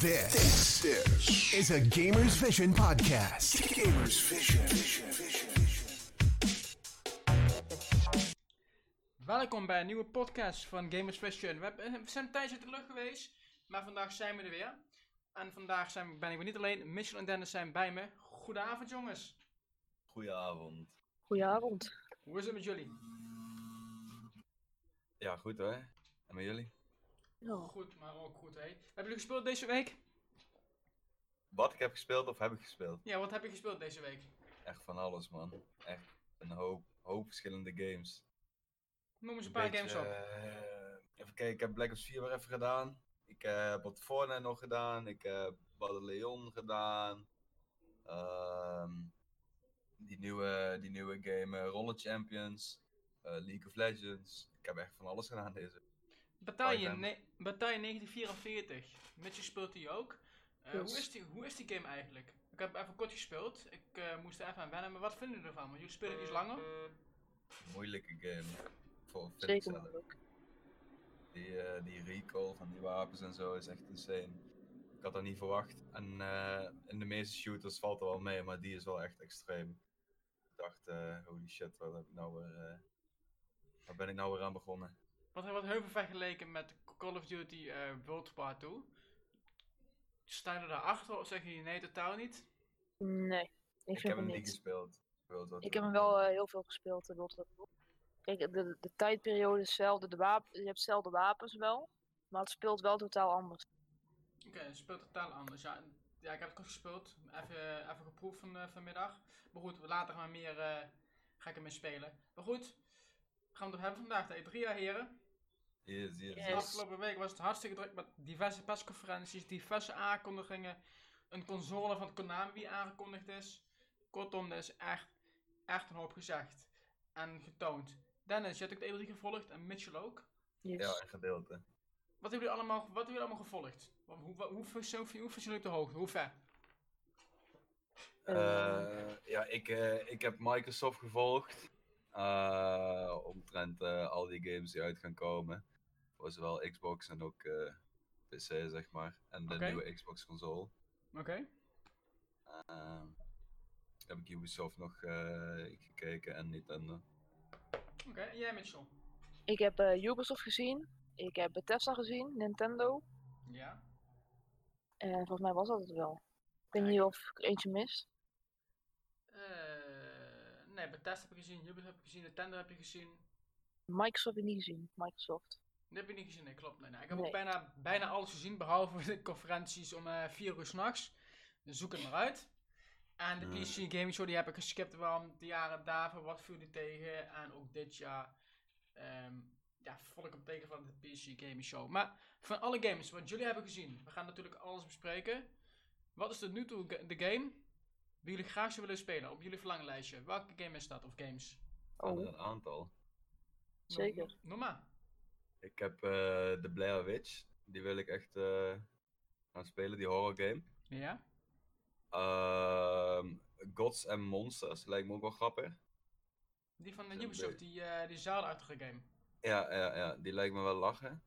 This, this is a Gamer's Vision podcast. Gamer's Vision. Welkom bij een nieuwe podcast van Gamers Vision. We, hebben- we zijn een tijdje uit de lucht geweest, maar vandaag zijn we er weer. En vandaag zijn, ben ik weer niet alleen. Mitchell en Dennis zijn bij me. Goedenavond jongens. Goedenavond. Goedenavond. Hoe is het met jullie? Ja, goed hè? En met jullie? Ja. Goed, maar ook goed hè. Hebben jullie gespeeld deze week? Wat ik heb gespeeld of heb ik gespeeld? Ja, wat heb je gespeeld deze week? Echt van alles man. Echt een hoop, hoop verschillende games. Noem eens een paar Beetje, games op. eh, even kijken, ik heb Black Ops 4 weer even gedaan. Ik heb wat Fortnite nog gedaan. Ik heb Battle Leon gedaan. Ehm, die, nieuwe, die nieuwe game eh, Roller Champions. eh, League of Legends. Ik heb echt van alles gedaan deze. Bataille, ne Bataille 1944. Mitchell speelt die ook. Eh, Yes. hoe, is die, hoe is die game eigenlijk? Ik heb even kort gespeeld. Ik eh, moest er even aan wennen. Maar wat vinden jullie ervan? Want jullie spelen eens langer. Moeilijke game. Voor Zeker mogelijk. Die, eh, die recall van die wapens en zo is echt insane. Ik had dat niet verwacht. En eh, in de meeste shooters valt er wel mee, maar die is wel echt extreem. Ik dacht, eh, holy shit, wat, heb ik nou weer, eh, waar ben ik nou weer aan begonnen? Wat, wat heel veel vergeleken met Call of Duty eh World War 2. Staan er daarachter of zeggen jullie nee, totaal niet? Nee, ik Ik vind heb hem niet gespeeld. World War Ik heb hem wel eh, heel veel gespeeld. eh, World War II. Kijk, de, de tijdperiode is hetzelfde. De wapen, je hebt hetzelfde wapens wel. Maar het speelt wel totaal anders. Oké, het speelt totaal anders. Ja, ja ik heb het kort gespeeld. Even, even geproefd van, vanmiddag. Maar goed, later gaan we meer, eh, ga ik ermee spelen. Maar goed, gaan we het hebben vandaag. De E3 ja, heren. Yes, yes, Yes. De yes. afgelopen week was het hartstikke druk met diverse persconferenties, diverse aankondigingen. Een console van Konami die aangekondigd is. Kortom, er is echt, echt een hoop gezegd en getoond. Dennis, je hebt ook de E3 gevolgd en Mitchell ook. Yes. Ja, een gedeelte. Wat hebben jullie allemaal, wat hebben jullie allemaal gevolgd? Hoe, hoe, hoe, hoe, hoe, hoe jullie op de hoogte? Hoe ver? Eh, ja, ik, eh, ik heb Microsoft gevolgd. eh, omtrent eh, al die games die uit gaan komen. Voor zowel Xbox en ook eh, PC, zeg maar. En de nieuwe Xbox console. Oké. Eh, heb ik Ubisoft nog eh, gekeken en Nintendo. Oké, en jij Mitchell? Ik heb eh, Ubisoft gezien. Ik heb Bethesda gezien. Nintendo. Ja. En volgens mij was dat het wel. Ik weet niet of ik eentje mis. Eh, nee, Bethesda heb je gezien, Ubisoft heb je gezien, Nintendo heb je gezien. Microsoft heb ik niet gezien. Microsoft. Dat heb je niet gezien, nee, klopt. Nee, nee. Ik heb Nee. ook bijna, bijna alles gezien, behalve de conferenties om eh 4 uur s'nachts. Dus zoek het maar uit. En de. PC Gaming Show die heb ik geskipt, want de jaren daarvoor wat viel die tegen. En ook dit jaar ehm ja, vond ik hem tegen van de PC Gaming Show. Maar van alle games wat jullie hebben gezien, we gaan natuurlijk alles bespreken. Wat is tot nu toe de game die jullie graag zou willen spelen op jullie verlanglijstje? Welke game is dat of games? Oh, een aantal. zeker. Noem maar. Ik heb eh de Blair Witch. Die wil ik echt eh, gaan spelen, die horror game. Ja? Ehm, Gods and Monsters lijkt me ook wel grappig. Die van de Ubisoft, die, eh die zaalachtige game. Ja, ja, ja, die lijkt me wel lachen.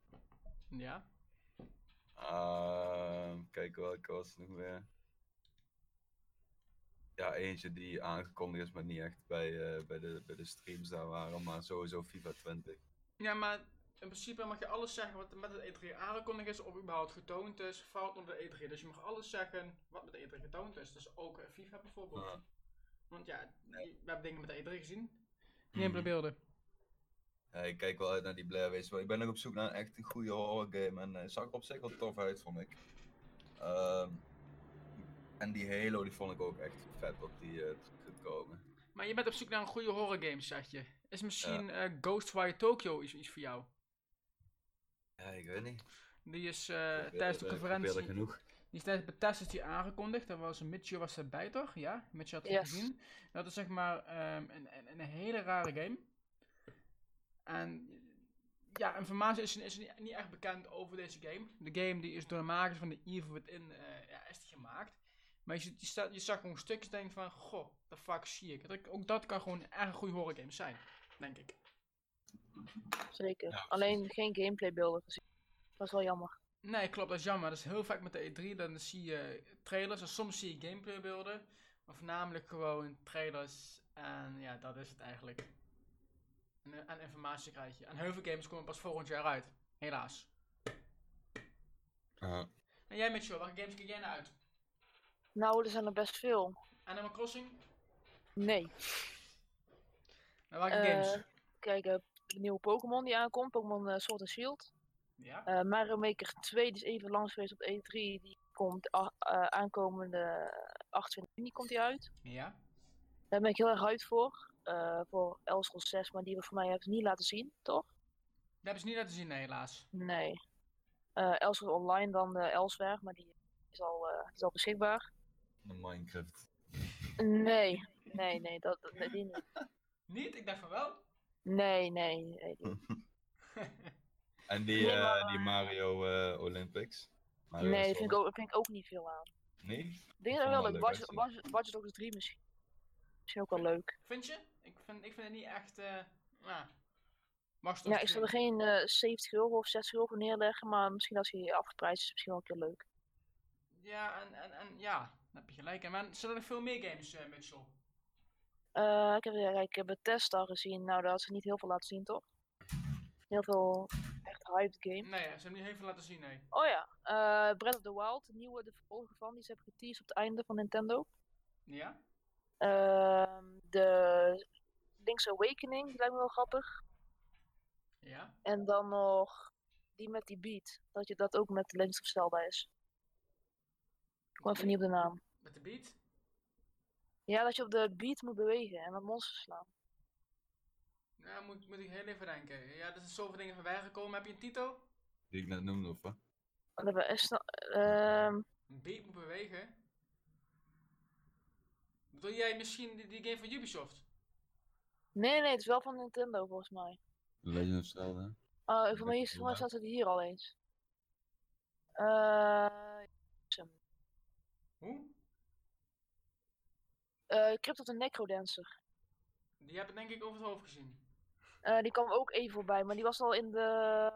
Ja. Ehm kijk, welke was er nog meer? Ja, eentje die aangekondigd is, maar niet echt bij, bij, de, bij de streams daar waren, maar sowieso FIFA 20. Ja, maar in principe mag je alles zeggen wat met het E3 aangekondigd is of überhaupt getoond is, valt onder de E3. Dus je mag alles zeggen wat met de E3 getoond is. Dus ook eh, FIFA bijvoorbeeld. Ja. Want ja, Nee. we hebben dingen met de E3 gezien. Mhm. Niet beelden. Ja, ik kijk wel uit naar die Blair Witch, maar ik ben nog op zoek naar een echt een goede horror game en het zag er op zich wel tof uit, vond ik. Ehm, en die Halo, die vond ik ook echt vet dat die eh terug gaat komen. Maar je bent op zoek naar een goede horror game, zeg je. Is misschien eh, Ghostwire Tokyo iets, iets voor jou? Ja, ik weet niet. Die is eh, tijdens de ik conferentie. er genoeg. Die is tijdens Bethesda is die aangekondigd. Daar was een Mitchell was erbij toch? Ja, Mitchell had het Yes. gezien. Dat is zeg maar ehm, een, een, een hele rare game. En ja, informatie is, is niet, niet echt bekend over deze game. De game die is door de makers van The Evil Within eh ja, is die gemaakt. Maar je, je, staat, je zag gewoon stukjes en denkt van, goh, the fuck zie ik. Dat- Ook dat kan gewoon echt een goede horror game zijn, denk ik. Zeker. Ja, Alleen geen gameplaybeelden gezien. Dat is wel jammer. Nee, klopt, dat is jammer. Dat is heel vaak met de E3, dan zie je trailers en soms zie je gameplaybeelden. Maar voornamelijk gewoon trailers en ja, dat is het eigenlijk. En, eh, en informatie krijg je. En heel veel games komen pas volgend jaar uit. Helaas. Uh, En jij Mitchell, welke games kijk jij naar uit? Nou, er zijn er best veel. Animal Crossing? Nee. Maar welke Eh, games? Kijk, eh, de nieuwe Pokémon die aankomt, Pokémon eh, Sword and Shield. Ja? Eh, Mario Maker 2, die is even langs geweest op E3. Die komt a- eh, aankomende 28 juni komt die uit. Ja? Daar ben ik heel erg uit voor. eh, voor Elder Scrolls 6, maar die we voor mij hebben ze niet laten zien, toch? Dat hebben ze niet laten zien, nee, helaas. Nee. Eh Scrolls Online dan uh, Elsewhere, maar die is al, eh, die is al beschikbaar. de Minecraft. Nee, nee, nee, dat, dat- die niet. Niet? Ik dacht van wel. Nee, nee, nee. En die, Nee, eh, maar- die Mario eh, Olympics. Mario Nee, is dat vind ik, ook, vind ik ook niet veel aan. Nee? Dingen vond zijn hem wel leuk. Watch. Watch, Watch Dogs 3 misschien. Misschien ook wel leuk. vind je? Ik vind, ik vind het niet echt, Dogs Ja, ik zou er 3. geen eh 70 euro of 60 euro voor neerleggen, maar misschien als hij afgeprijsd is, misschien wel een keer leuk. Ja, en, en, en ja, daar heb je gelijk. En maar zijn er nog veel meer games, Mitchell? Eh, ik heb, ja, ik heb gezien, nou daar had ze niet heel veel laten zien, toch? Heel veel echt hyped game. Nee, ze hebben niet heel veel laten zien, nee. Oh ja, eh Breath of the Wild, de nieuwe, de vervolger van, die ze hebben geteased op het einde van Nintendo. Ja? Ehm, de Link's Awakening, die lijkt me wel grappig. Ja? En dan nog die met die beat, dat je dat ook met Link's of Zelda is. Ik kom even niet op de naam. Met de beat? Ja, dat je op de beat moet bewegen en met monsters slaan. Ja, moet, moet ik heel even denken. Ja, er zijn zoveel dingen voorbij gekomen. Heb je een titel? Die ik net noemde, of wat? Dat hebben we echt snel- ehm, Een beat moet bewegen. Bedoel jij misschien die, die game van Ubisoft? nee, nee, het is wel van Nintendo volgens mij. Legend of Zelda. Oh, voor mij, is, voor mij staat het hier al eens. Eh Hoe? Uh, Crypt of the Necrodancer. Die heb ik denk ik over het hoofd gezien. Eh, die kwam ook even voorbij, maar die was al in de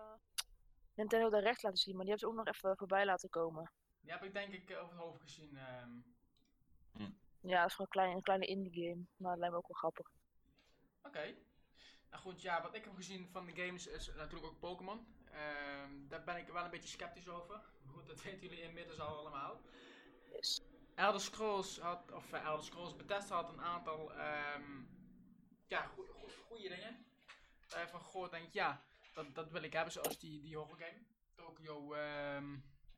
Nintendo Direct laten zien, maar die hebben ze ook nog even voorbij laten komen. Die heb ik denk ik eh, over het hoofd gezien. ehm. Ja, dat is gewoon een kleine, een kleine indie game, maar dat lijkt me ook wel grappig. Oké. Nou goed, ja, wat ik heb gezien van de games is natuurlijk ook Pokémon. Ehm, daar ben ik wel een beetje sceptisch over. Goed, dat weten jullie inmiddels al allemaal. Yes. Elder Scrolls had, of eh, Elder Scrolls Bethesda had een aantal, ehm, ja, goede dingen. Daarvan gehoord denk ik, ja, dat, dat wil ik hebben, zoals die, die horror game. Tokyo, ehm,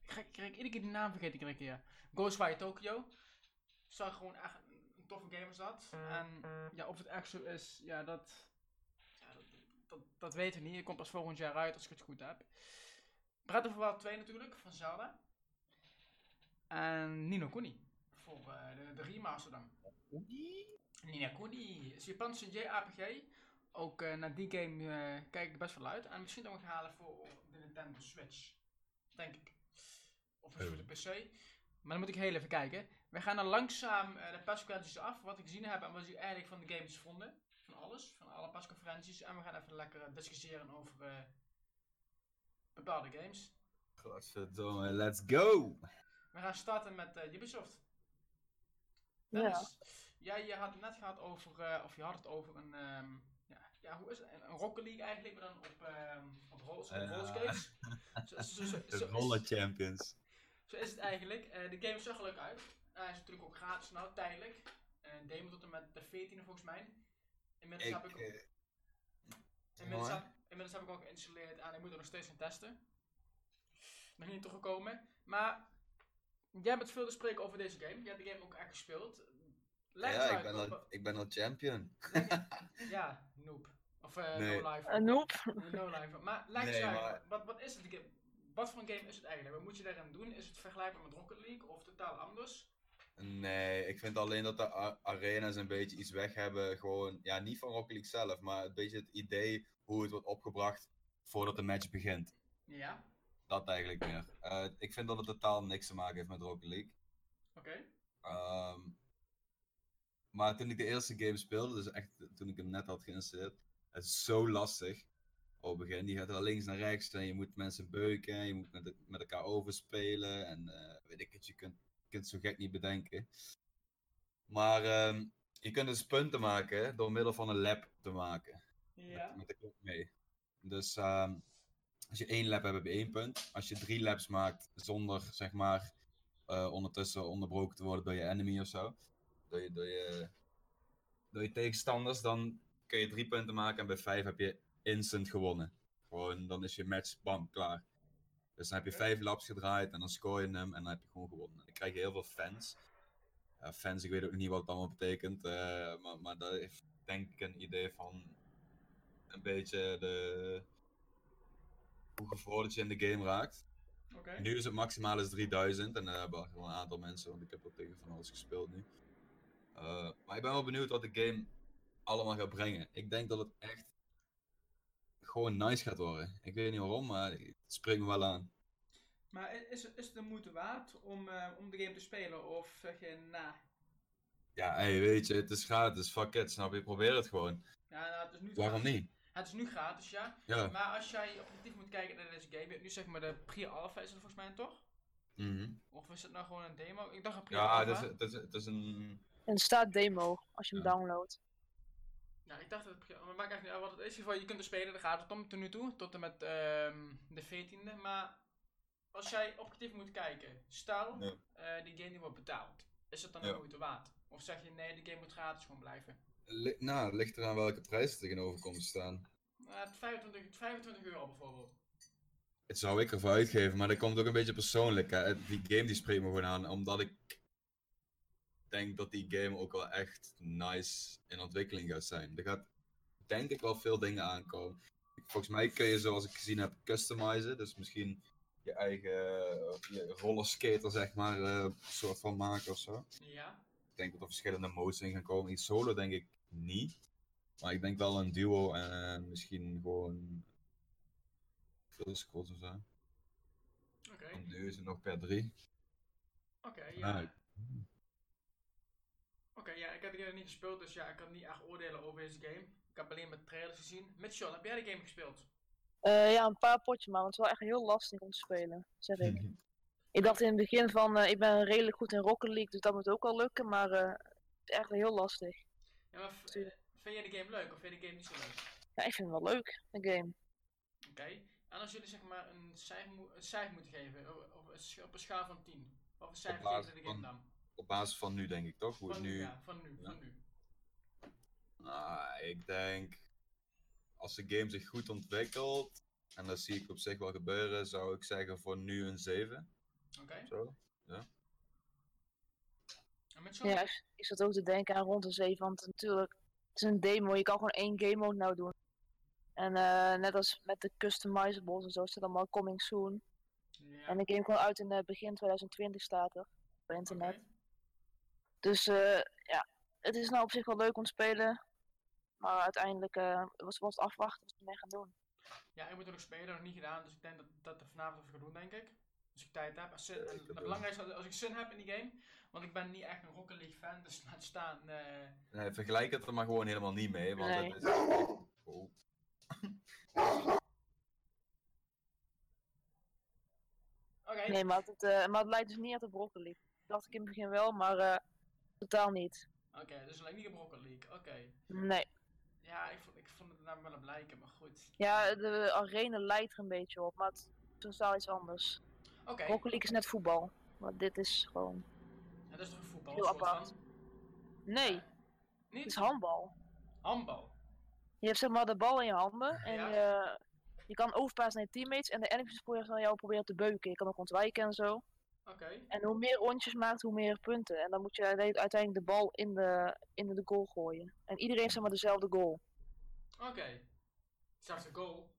ik ga- ik krijg iedere keer de naam vergeten ik iedere keer. Ghostwire Tokyo. Zag gewoon echt een, een toffe game is dat. En ja, of het echt zo is, ja, dat, ja, dat, dat, dat weten we niet. Het komt pas volgend jaar uit als ik het goed heb. Breath of Wild 2 natuurlijk, van Zelda. En Nino Kuni. Voor eh, de, de remaster dan. Nino Kuni is een Japanse JRPG. Ook eh, naar die game eh, kijk ik best wel uit. En misschien gaan halen voor de Nintendo Switch. Denk ik. Of voor de PC. Maar dan moet ik heel even kijken. We gaan dan langzaam de persconferenties af. Wat ik gezien heb en wat ik eigenlijk van de games vonden. Van alles. Van alle persconferenties. En we gaan even lekker discussiëren over bepaalde games. Godverdomme, let's go! We gaan starten met Ubisoft. Ja. Jij je had het net gehad over, eh, of je had het over een, ehm, ja, ja, hoe is het? Een, een Rocket League eigenlijk, maar dan op, ehm op. Zo, zo, zo, De Roller is, Champions. zo is het eigenlijk. Eh, de game zag er leuk uit. hij is natuurlijk ook gratis nou, tijdelijk. Een demo tot en met de 14e volgens mij. Inmiddels, Ik, heb ik, eh, inmiddels, heb, inmiddels heb ik ook geïnstalleerd en ik moet er nog steeds gaan testen. Nog niet toegekomen. Maar jij bent veel te spreken over deze game. Je hebt de game ook echt gespeeld. Leg ja, uit, ik ben, al, ik ben al champion. Ja, noob. Of eh Nee. no life. Een noob. no life. Maar leg eens Nee, uit, maar- wat, wat is het? game? Wat voor een game is het eigenlijk? Wat moet je daarin doen? Is het vergelijkbaar met Rocket League of totaal anders? Nee, ik vind alleen dat de arena's een beetje iets weg hebben. Gewoon, ja, niet van Rocket League zelf, maar een beetje het idee hoe het wordt opgebracht voordat de match begint. Ja, Dat eigenlijk meer. Eh, ik vind dat het totaal niks te maken heeft met Rocket League. oké. Ehm, maar toen ik de eerste game speelde, dus echt toen ik hem net had geïnstalleerd, het is zo lastig op het begin. Die gaat er links naar rechts en je moet mensen beuken. Je moet met, met elkaar overspelen. En eh, weet ik het, je kunt, kunt het zo gek niet bedenken. Maar ehm, je kunt dus punten maken door middel van een lab te maken. Ja. Met, met de klok mee. Dus ehm, als je één lab hebt, heb je één punt. Als je drie labs maakt zonder, zeg maar, eh, ondertussen onderbroken te worden door je enemy of zo. Door je, door, je, door je tegenstanders, dan kun je drie punten maken. En bij vijf heb je instant gewonnen. Gewoon, dan is je match, bam, klaar. Dus dan heb je vijf labs gedraaid en dan score je hem en dan heb je gewoon gewonnen. Dan krijg je heel veel fans. Fans, ik weet ook niet wat het allemaal betekent. eh, maar, maar dat heeft denk ik een idee van een beetje de... hoe gevorderd je in de game raakt. Nu is het maximaal is 3000 en daar hebben we wel een aantal mensen, want ik heb dat tegen van alles gespeeld nu. Eh, maar ik ben wel benieuwd wat de game allemaal gaat brengen. Ik denk dat het echt gewoon nice gaat worden. Ik weet niet waarom, maar het spreekt me wel aan. Maar is, het- is het de moeite waard om, eh, om de game te spelen? Of zeg je, nou, Ja, hey, weet je, het is gratis, fuck it, snap je? Probeer het gewoon. ja, nou, het is nu Waarom niet? Het is nu gratis, ja. Ja. Maar als jij objectief moet kijken naar deze game, je hebt nu zeg maar de pre-alpha is het volgens mij toch? Mhm. Of is het nou gewoon een demo? Ik dacht een Ja, pre-alpha. het is, het, is, het is een... En er staat demo als je hem Ja. downloadt. Ja, ik dacht dat het maar maakt eigenlijk niet uit wat het is. In ieder geval, je kunt er spelen, daar gaat het om tot nu toe, tot en met ehm, de 14e. Maar als jij objectief moet kijken, stel Ja. eh, die game die wordt betaald, is het dan Ja. de moeite waard? Of zeg je nee, de game moet gratis gewoon blijven? Li- nou, het ligt eraan welke prijs er tegenover komt te staan. Uh, 25, 25 euro bijvoorbeeld. Het zou ik ervoor uitgeven, maar dat komt ook een beetje persoonlijk. Hè. Die game die spreekt me gewoon aan, omdat ik denk dat die game ook wel echt nice in ontwikkeling gaat zijn. Er gaat denk ik wel veel dingen aankomen. Volgens mij kun je, zoals ik gezien heb, customizen. Dus misschien je eigen eh, je rollerskater, zeg maar, eh, soort van maken of zo. Ja. Ik denk dat er verschillende modes in gaan komen. In solo denk ik niet. Maar ik denk wel een duo en eh, misschien gewoon veel squads of zo. Oké. Nu is het nog per drie. Oké, ja. Oké, ja, ik heb de game niet gespeeld, dus ja, ik kan niet echt oordelen over deze game. Ik heb alleen maar trailers gezien. Mitchell, heb jij de game gespeeld? Eh, ja, een paar potjes maar, want het is wel echt heel lastig om te spelen, zeg ik. Ik dacht in het begin van, eh, ik ben redelijk goed in Rocket League, dus dat moet ook wel lukken, maar eh, het is echt heel lastig. Ja, maar vind jij de game leuk of vind je de game niet zo leuk? Ja, ik vind het wel leuk, de game. Oké. En als jullie zeg maar een cijfer, mo- een cijfer moeten geven, op een, op een schaal van 10. Wat voor cijfer geven jullie de game van- dan? Op basis van nu denk ik toch? Hoe Van nu, nu... ja, van nu, Ja. van nu. Nou, ik denk... Als de game zich goed ontwikkelt, en dat zie ik op zich wel gebeuren, zou ik zeggen voor nu een 7. Oké. Zo. En Mitchell? Ja, ik- zat ook te denken aan rond de 7, want natuurlijk, het is een demo, je kan gewoon één game mode nou doen. En eh, net als met de customizables en zo, staat allemaal coming soon. Ja. En de game kwam uit in eh, begin 2020 staat er, op internet. Dus eh, ja, het is nou op zich wel leuk om te spelen. Maar uiteindelijk eh, was, was het afwachten wat we mee gaan doen. Ja, ik moet er nog spelen, nog niet gedaan, dus ik denk dat dat er vanavond over ga doen, denk ik. Als ik tijd heb. Als zin, Ja, ik en het belangrijkste is dat als ik zin heb in die game, want ik ben niet echt een Rocket League fan, dus laat staan. eh, Nee, vergelijk het er maar gewoon helemaal niet mee, want Nee. het is. Oh. Oké, Nee, maar het, eh, maar het lijkt dus niet uit op Rocket League. Dat dacht ik in het begin wel, maar eh, totaal niet. oké, dus alleen niet op Rocket League, oké. Nee. Ja, ik vond, ik vond het daar wel op lijken, maar goed. Ja, de arena lijkt er een beetje op, maar het is totaal iets anders. Oké, Rocket League is net voetbal. Maar dit is gewoon... dat is toch een voetbal, Heel apart. van? Nee, Ja. het Niet? is handbal. Handbal. Je hebt zeg maar de bal in je handen en Ja. je, je kan overpassen naar je teammates en de enemies van jou proberen te beuken. Je kan ook ontwijken en zo. Oké, En hoe meer rondjes je maakt, hoe meer punten. En dan moet je uite- uiteindelijk de bal in de, in de goal gooien. En iedereen heeft zeg maar dezelfde goal. oké. Zelfs de goal.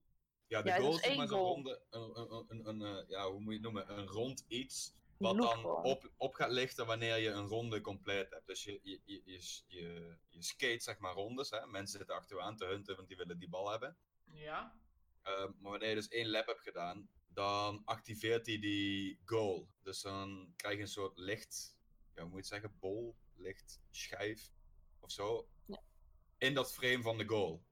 Ja, de Ja, goal is zeg maar zo'n ronde, een, een, een, eh, ja, hoe moet je het noemen, een rond iets, wat dan op, op gaat lichten wanneer je een ronde compleet hebt. Dus je, je, je, je, je, je skate zeg maar rondes, hè. mensen zitten achter je aan te hunten, want die willen die bal hebben. Ja. Uh, maar wanneer je dus één lap hebt gedaan, dan activeert hij die goal. Dus dan krijg je een soort licht, ja, hoe moet je het zeggen, bol, licht, schijf of zo. Ja. In dat frame van de goal.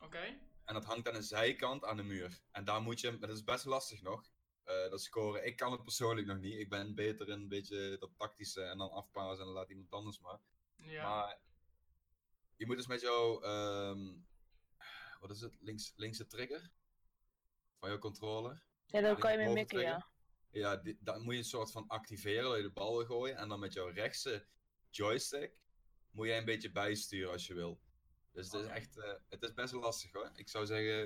Oké. En dat hangt aan de zijkant aan de muur. En daar moet je, dat is best lastig nog, eh, dat scoren. Ik kan het persoonlijk nog niet. Ik ben beter in een beetje dat tactische en dan afpassen en dan laat iemand anders maar. Ja. Maar je moet dus met jouw, ehm, wat is het, links, linkse trigger van jouw controller. Ja, dan kan je mee mikken, trigger. ja. Ja, die, dan moet je een soort van activeren, dat je de bal wil gooien. En dan met jouw rechtse joystick moet jij een beetje bijsturen als je wil. Dus het is echt, eh, het is best wel lastig hoor. Ik zou zeggen,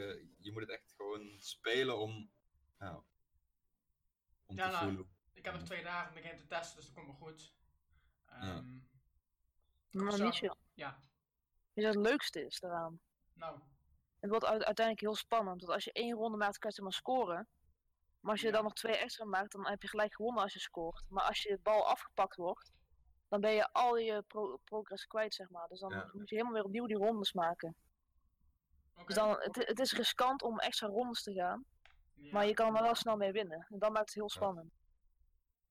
je moet het echt gewoon spelen om, nou, om Ja, te nou, voelen. Ik heb nog twee dagen om de game te testen, dus dat komt wel goed. Ehm, Maar Zo. niet veel. ja, je wat het leukste is eraan? nou, Het wordt uite- uiteindelijk heel spannend. Want als je één ronde maakt, kan je maar scoren. Maar als je Ja. dan nog twee extra maakt, dan heb je gelijk gewonnen als je scoort. Maar als je de bal afgepakt wordt, dan ben je al je pro- progress kwijt, zeg maar. Dus dan Ja. moet je helemaal weer opnieuw die rondes maken. oké. Dus dan, het, het is riskant om extra rondes te gaan. Ja, Maar je kan er wel snel mee winnen. En dat maakt het heel spannend.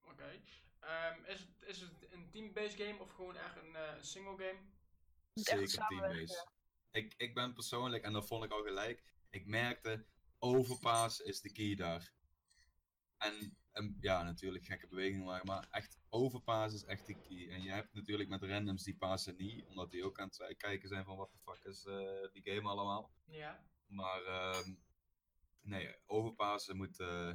Oké. Ehm, is, het, is het een team-based game of gewoon echt een eh, single game? Zeker teammates. Ik, ik ben persoonlijk, en dat vond ik al gelijk, ik merkte, overpaas is de key daar. En, en ja, natuurlijk gekke bewegingen maken, maar echt overpaas is echt de key. En je hebt natuurlijk met randoms die passen niet, omdat die ook aan het kijken zijn van wat de fuck is eh, die game allemaal. Ja. Maar ehm, nee, overpassen moet, eh,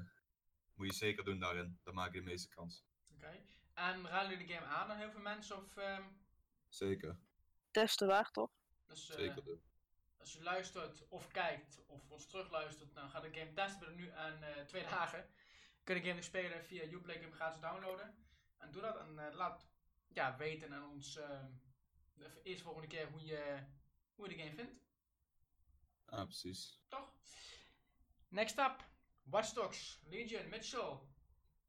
moet je zeker doen daarin. Dan maak je de meeste kans. Oké. En raden jullie de game aan aan heel veel mensen? Of, ehm, Zeker, Testen waar, toch? dus, eh, zeker doen. als je luistert of kijkt of ons terugluistert, dan ga de game testen. We nu aan eh, twee dagen. Kun je de game nog spelen via Uplay Game gratis downloaden. En doe dat en eh, laat ja, weten aan ons eh, de eerste volgende keer hoe je, hoe je de game vindt. Ja, precies. Toch? Next up. Watch Dogs. Legion. Mitchell.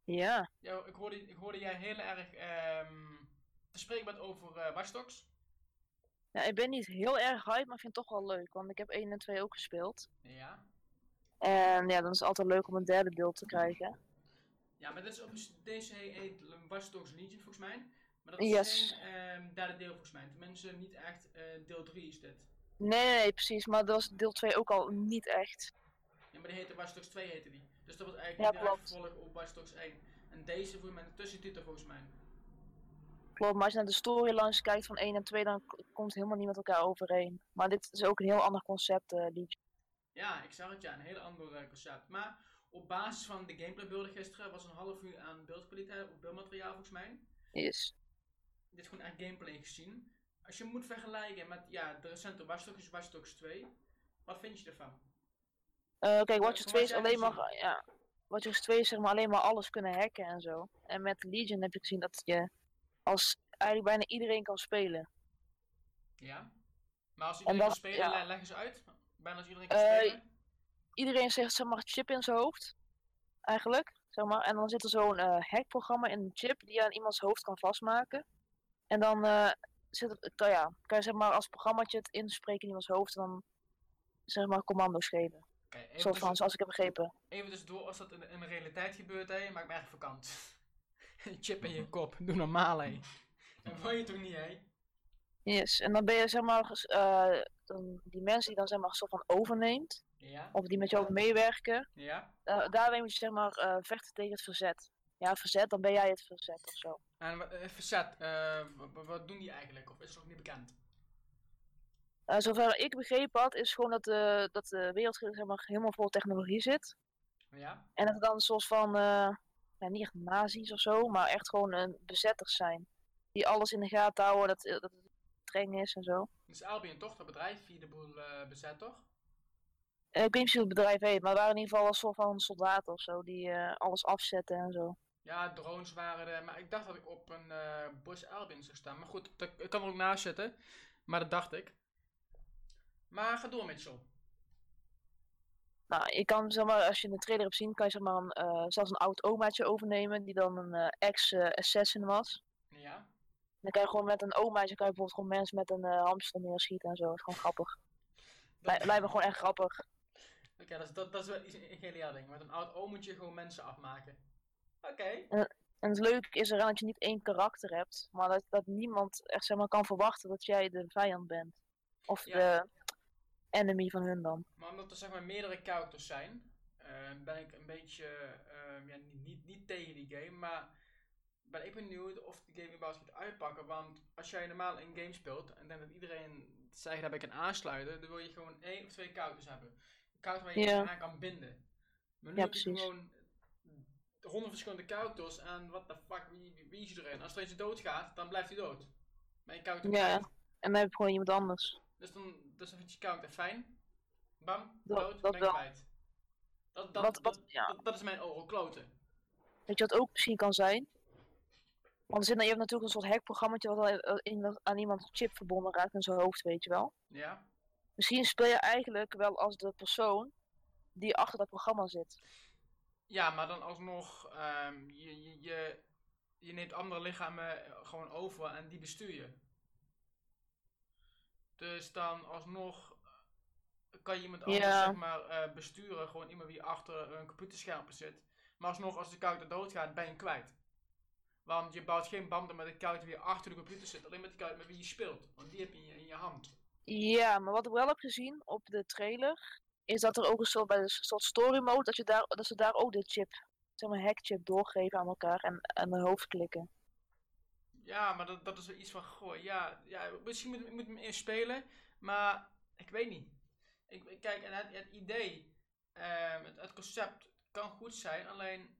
Ja. Yo, ik, hoorde, ik hoorde jij heel erg ehm te spreken bent over eh Watch Dogs. ja. Ik ben niet heel erg hype, maar ik vind het toch wel leuk. Want ik heb 1 en 2 ook gespeeld. Ja. En ja, dan is het altijd leuk om een derde deel te krijgen. Ja, maar dit is op heet Watch Dogs Legion volgens mij. Maar dat is Yes. geen ehm, derde deel volgens mij. Tenminste, niet echt eh, deel 3 is dit. Nee, nee, nee, precies. Maar dat was deel 2 ook al niet echt. Ja, maar die heette Watch Dogs 2 heette die. Dus dat was eigenlijk Ja, niet vervolg op Watch Dogs 1. En deze volgens mij de tussentitel volgens mij. Klopt, maar als je naar de storylines kijkt van 1 en 2, dan komt helemaal niet met elkaar overeen. Maar dit is ook een heel ander concept, Legion. Ja, ik zag het ja, een heel ander eh, concept. Maar op basis van de gameplaybeelden gisteren was een half uur aan beeldkwaliteit of beeldmateriaal volgens mij. Is. Dit is gewoon echt gameplay gezien. Als je moet vergelijken met ja, de recente Watch Dogs is Watch Dogs 2. Wat vind je ervan? Eh, kijk, Watch Dogs van 2 wat is alleen gezien maar, ja, Watch Dogs 2 is zeg maar alleen maar alles kunnen hacken en zo. En met Legion heb ik gezien dat je als eigenlijk bijna iedereen kan spelen. Ja. Maar als En iedereen kan spelen, ja. le- leg eens uit. Bijna als iedereen kan Eh, spelen. Iedereen zegt zeg maar chip in zijn hoofd, eigenlijk. Zeg maar. En dan zit er zo'n eh hackprogramma in een chip die je aan iemands hoofd kan vastmaken. En dan eh, zit het, kan, ja, kan je zeg maar als programmaatje het inspreken in iemands hoofd en dan zeg maar commando's geven. Oké, even, Soort van, tussen- zoals ik heb begrepen. even tussendoor, als dat in, in de realiteit gebeurt, hè, maakt me echt vakant. Een chip in je kop, doe normaal hé. Dat wil je toch niet hé? Yes. En dan ben je zeg maar, eh, dan, die mensen die dan zeg maar soort van overneemt, Ja? of die met jou meewerken, Ja? daarmee moet je zeg maar eh, vechten tegen het verzet. Ja, het verzet, dan ben jij het verzet of zo. En eh, verzet, eh, wa- wa- wat doen die eigenlijk? Of is het nog niet bekend? Zover ik begrepen had, is gewoon dat de, dat de wereld zeg maar, helemaal vol technologie zit. Ja? En dat er dan soort van, ja, niet echt nazi's of zo, maar echt gewoon een bezetters zijn. Die alles in de gaten houden, dat, dat het streng is en zo. Dus Albion toch, dat bedrijf, die de boel bezet toch? Eh, ik weet niet hoe het bedrijf heet, maar waren in ieder geval een soort van soldaten of zo, die eh, alles afzetten en zo. Ja, drones waren er, maar ik dacht dat ik op een eh bos Albion zou staan. Maar goed, dat, ik kan er ook naast zitten. Maar dat dacht ik. Maar ga door, Mitchell. Nou, je kan, zeg maar, als je de trailer hebt zien, kan je zeg maar een, eh, zelfs een oud omaatje overnemen, die dan een eh, ex-assassin was. Ja? Dan kan je gewoon met een omaatje, kan je bijvoorbeeld gewoon mensen met een eh hamster neerschieten en zo. Dat is gewoon grappig. Dat- Lij- Lijkt me gewoon echt grappig. Oké, dat, is, dat, dat is wel iets, een geniaal ding. Met een oud je gewoon mensen afmaken. Oké. En het leuke is eraan dat je niet één karakter hebt, maar dat, dat niemand echt zeg maar, kan verwachten dat jij de vijand bent. Of Ja. de, enemy van hun dan. Maar omdat er zeg maar meerdere characters zijn, eh, ben ik een beetje ehm, ja, niet, niet, niet tegen die game, maar ben ik benieuwd of die game überhaupt gaat uitpakken. Want als jij normaal een game speelt en denk dat iedereen zegt dat ik kan aansluiten, dan wil je gewoon één of twee characters hebben. Character waar je Ja. aan kan binden. Maar nu Ja, heb je gewoon honderd verschillende characters en what the fuck, wie, wie, wie is erin? Als er eentje doodgaat, dan blijft hij dood. Maar je character Ja. En dan heb je gewoon iemand anders. Dus dan, dus dan vind je character fijn. Bam, Dat- dood, dat ben wel. kwijt. Dat, dat, Wat- wat- dat, ja. dat, dat is mijn oren kloten. Weet je wat ook misschien kan zijn? Want er zit, nou- je hebt natuurlijk een soort hackprogrammaatje wat al in, aan iemands chip verbonden raakt in zijn hoofd, weet je wel. Ja? Misschien speel je eigenlijk wel als de persoon die achter dat programma zit. Ja, maar dan alsnog, ehm, je, je, je, je neemt andere lichamen eh, gewoon over en die bestuur je. Dus dan alsnog eh, kan je iemand anders Ja. zeg maar eh, besturen, gewoon iemand die achter een computerscherm zit. Maar alsnog, als de character doodgaat, ben je kwijt. Want je bouwt geen banden met de character die achter de computer zit, alleen met de character met wie je speelt. Want die heb je, in je hand. Ja, maar wat ik wel heb gezien op de trailer, is dat er ook een soort, bij de soort story mode, dat, je daar, dat ze daar ook de chip, zeg maar hackchip doorgeven aan elkaar en aan hoofd klikken. Ja, maar dat, dat is wel iets van, goh, ja, ja misschien moet, moet ik hem eerst spelen, maar ik weet niet. Ik, kijk, en het, het idee, ehm, het, het concept kan goed zijn, alleen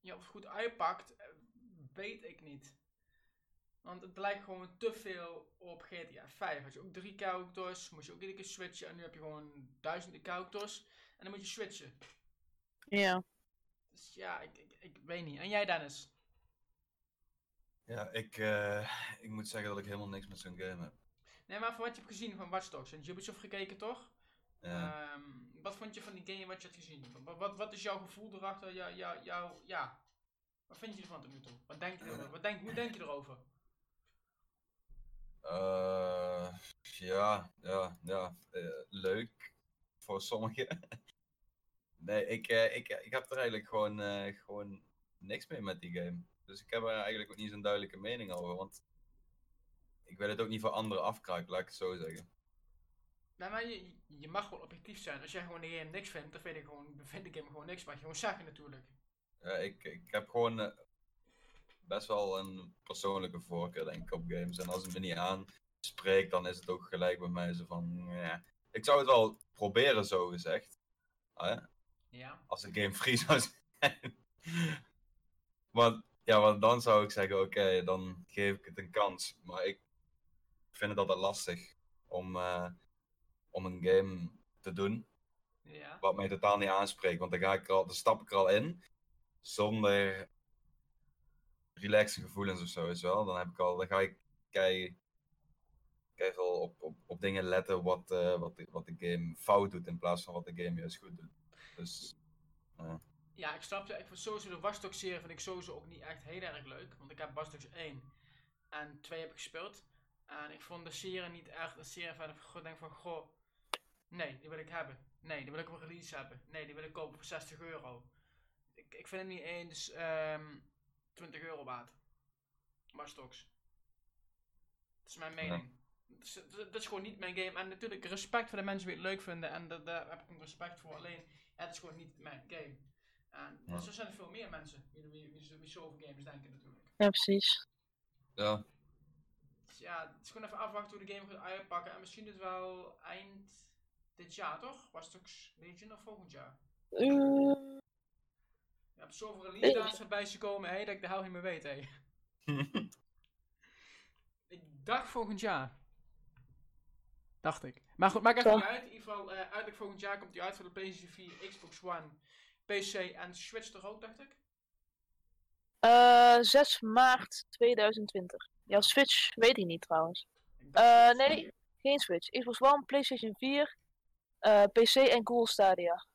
ja, of het goed uitpakt, eh, weet ik niet. Want het lijkt gewoon te veel op GTA 5. Had je ook drie characters, moest je ook iedere keer switchen en nu heb je gewoon duizenden characters en dan moet je switchen. Ja. Dus ja, ik, ik, ik weet niet. En jij Dennis? Ja, ik, eh, ik moet zeggen dat ik helemaal niks met zo'n game heb. Nee, maar van wat je hebt gezien van Watch Dogs en Ubisoft gekeken toch? Ja. Ehm, wat vond je van die game wat je had gezien? Wat, wat, wat is jouw gevoel erachter? Ja, ja, jou, ja. Wat vind je ervan tot nu toe? Wat denk je erover? Wat denk, hoe denk je erover? Eh, ja, ja, ja. eh, leuk voor sommigen. nee, ik, eh, ik, ik heb er eigenlijk gewoon, gewoon niks mee met die game. Dus ik heb er eigenlijk ook niet zo'n duidelijke mening over. Want ik wil het ook niet voor anderen afkruipen, laat ik het zo zeggen. Nou, maar je, je mag gewoon objectief zijn. Als jij gewoon de game niks vindt, dan vind ik gewoon, vind ik game gewoon niks. Maar je gewoon zeggen natuurlijk. Ja, ik, ik heb gewoon best wel een persoonlijke voorkeur, denk ik, op games. En als het me niet aanspreekt, dan is het ook gelijk bij mij zo van, ja. Ik zou het wel proberen, zo gezegd. Hè? Ja. Als de game free zou zijn. want, ja, want dan zou ik zeggen, oké, dan geef ik het een kans. Maar ik vind het altijd lastig om, eh, om een game te doen Ja. wat mij totaal niet aanspreekt. Want dan, ga ik er al, dan stap ik er al in zonder relaxe gevoelens of zo, is wel. Dan, heb ik al, dan ga ik kei, kei veel op, op, dingen letten wat, eh, wat, de, wat de game fout doet in plaats van wat de game juist goed doet. Dus Ja, ik snap je. Ik vind sowieso de Dogs serie vind ik sowieso ook niet echt heel erg leuk. Want ik heb Dogs 1 en 2 heb ik gespeeld. En ik vond de serie niet echt een serie van ik denk van goh, nee, die wil ik hebben. Nee, die wil ik op release hebben. Nee, die wil ik kopen voor 60 euro. Ik, ik vind hem niet eens ehm 20 euro waard. Dogs. Dat is mijn mening. Dat is, dat is gewoon niet mijn game. En natuurlijk respect voor de mensen die het leuk vinden. En daar- daar heb ik een respect voor. Alleen, het is gewoon niet mijn game. En Ja. zo zijn er veel meer mensen die, wie, wie, wie zo over games denken natuurlijk. Ja, precies. ja, Dus ja, het is gewoon even afwachten hoe de game gaat uitpakken. En misschien het wel eind dit jaar, toch? Was het ook Legion of volgend jaar? Eh, Je hebt zoveel release dates erbij gekomen, hé, dat ik de hel niet meer weet, hé. Ik dacht volgend jaar. Dacht ik. Maar goed, maakt even Zo. niet uit. In ieder geval, eh uiterlijk volgend jaar komt hij uit voor de PlayStation 4, Xbox One, PC en Switch toch ook, dacht ik? eh, 6 maart 2020. Ja, Switch weet ik niet trouwens. Ik Eh, nee, geen Switch. Xbox One, PlayStation 4, eh, PC en Google Stadia.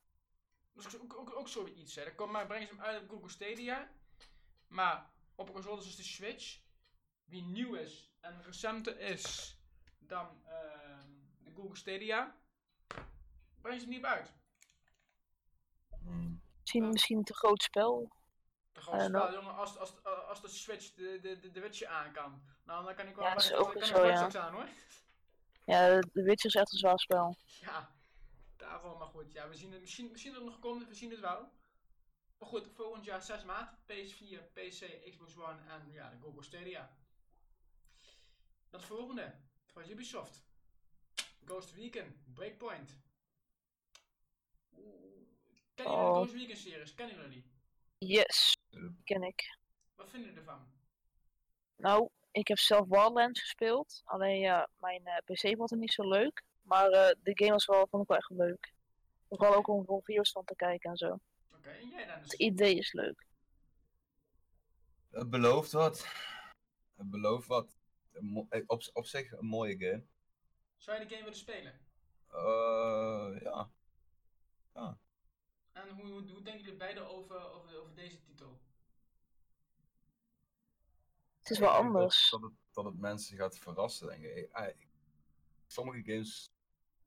Dat is ook, ook, ook zoiets, hè. Dan maar, brengen ze hem uit op Google Stadia. Maar op een console zoals de Switch, wie nieuw is en recenter is dan ehm, de Google Stadia, brengen ze hem niet uit. Hmm. Misschien, misschien een te groot spel. De grote Eh, spel, jongen, als, als, als de Switch de, de, de, de Witcher aan kan. Nou, dan kan ik wel Ja, dat is Watch- ook dan kan zo, ik Watch ja. Aan, hoor. Ja, The Witcher is echt een zwaar spel. Ja, maar goed. Ja, we zien het misschien, misschien dat het nog komt, we zien het wel. Maar goed, volgend jaar 6 maart, PS4, PC, Xbox One en ja, de Google Stadia. Dat volgende, van Ubisoft. Ghost Recon, Breakpoint. Kennen jullie de Oh. Ghost Recon series? Kennen jullie die? Yes, ken ik. Wat vinden jullie ervan? Nou, ik heb zelf Wildlands gespeeld. Alleen ja, mijn eh, PC vond het niet zo leuk. Maar eh, de game was wel, vond ik wel echt leuk. Vooral ook om reviews van te kijken en zo. Oké, en jij dan? Het idee is leuk. Het belooft wat. Het belooft wat. Eh, Op, op zich een mooie game. Zou je de game willen spelen? Eh, ja. En hoe, hoe, hoe denken jullie beiden over, over, over deze titel? Het is wel dat- anders. Dat, het, dat het mensen gaat verrassen, denk ik- Sommige games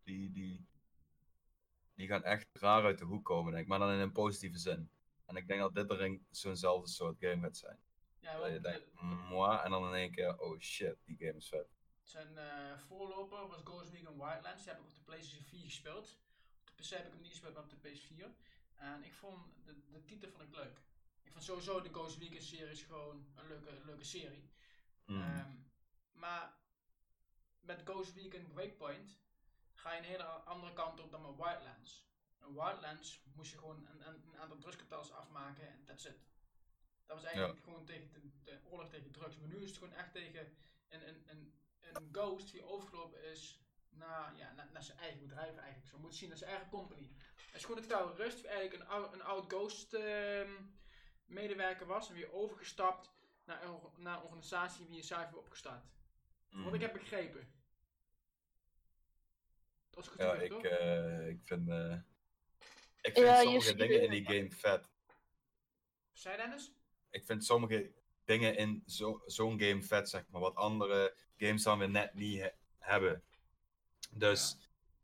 die, die, die gaan echt raar uit de hoek komen, denk ik. Maar dan in een positieve zin. En ik denk dat dit er zo'nzelfde soort game gaat zijn. Ja, Dat je denkt, de- moi, en dan in één keer, oh shit, die game is vet. Zijn eh, voorloper was Ghost Recon Wildlands. Die heb ik op de PlayStation 4 gespeeld. Op de PC heb ik hem niet gespeeld, maar op de PS4. En ik vond de, de titel vond ik leuk. Ik vond sowieso de Ghost Recon series gewoon een leuke, leuke serie. Mm. Ehm, maar met Ghost Recon Breakpoint ga je een hele andere kant op dan met Wildlands. En Wildlands moest je gewoon een, een, een aantal drugskartels afmaken en that's it. Dat was eigenlijk gewoon tegen de, de oorlog tegen drugs. Maar nu is het gewoon echt tegen een, een, een, een ghost die overgelopen is naar, ja, naar, naar zijn eigen bedrijf eigenlijk. Zo moet zien, naar zijn eigen company. Het is gewoon een terrorist die eigenlijk een, ou- een oud ghost ehm, medewerker was en weer overgestapt naar een, naar een organisatie die zelf hebt opgestart. Wat ik heb begrepen. Dat is goed Ja, ik, eh, ik vind, eh, ik vind Ja, sommige dingen in die game vet. Zij Dennis? Ik vind sommige dingen in zo- zo'n game vet, zeg maar, wat andere games dan weer net niet he- hebben. Dus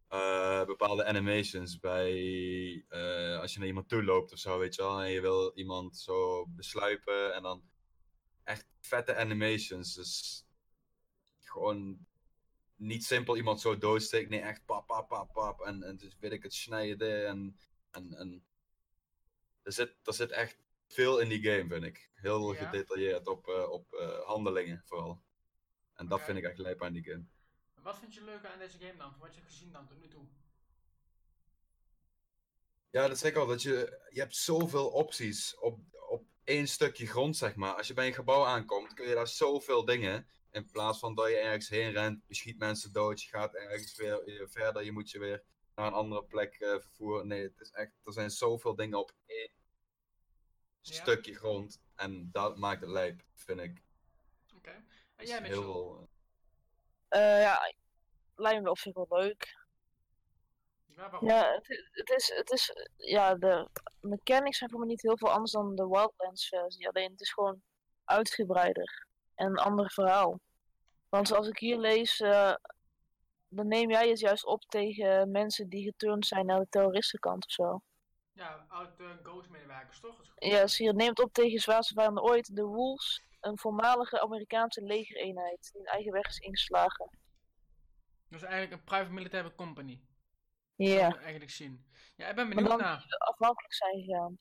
eh, bepaalde animations bij eh, als je naar iemand toe loopt of zo, weet je wel, en je wil iemand zo besluipen en dan echt vette animations. Dus gewoon niet simpel iemand zo doodsteken, nee, echt pap, pap, pap, pap. En, en dus weet ik het snijden en, en, en er, zit, er zit echt veel in die game, vind ik. Heel Ja. gedetailleerd op, eh, op eh, handelingen vooral. En dat vind ik echt lijp aan die game. Wat vind je leuker aan deze game dan? Wat je hebt gezien dan tot nu toe? Ja, dat zeg ik al, dat je, je hebt zoveel opties op, op één stukje grond, zeg maar. Als je bij een gebouw aankomt, kun je daar zoveel dingen. In plaats van dat je ergens heen rent, je schiet mensen dood, je gaat ergens weer eh, verder, je moet je weer naar een andere plek eh, vervoeren. Nee, het is echt, er zijn zoveel dingen op één Ja. stukje grond. En dat maakt het lijp, vind ik. Oké. En Dus jij heel veel, Eh, ja, lijkt me op zich wel leuk. Ja, waarom? Ja, het, is, het is, ja, de mechanics zijn voor me niet heel veel anders dan de Wildlands versie. Alleen het is gewoon uitgebreider en een ander verhaal. Want zoals ik hier lees, eh, dan neem jij het juist op tegen mensen die geturnd zijn naar de terroristenkant of zo. Ja, oud eh, Ghost-medewerkers toch? Ja, dus hier neemt op tegen zwaarste vijanden ooit, de Wolves, een voormalige Amerikaanse legereenheid die een eigen weg is ingeslagen. Dat is eigenlijk een private military company. Ja, je eigenlijk zien. Ja, ik ben maar benieuwd dan naar. die afhankelijk zijn gegaan.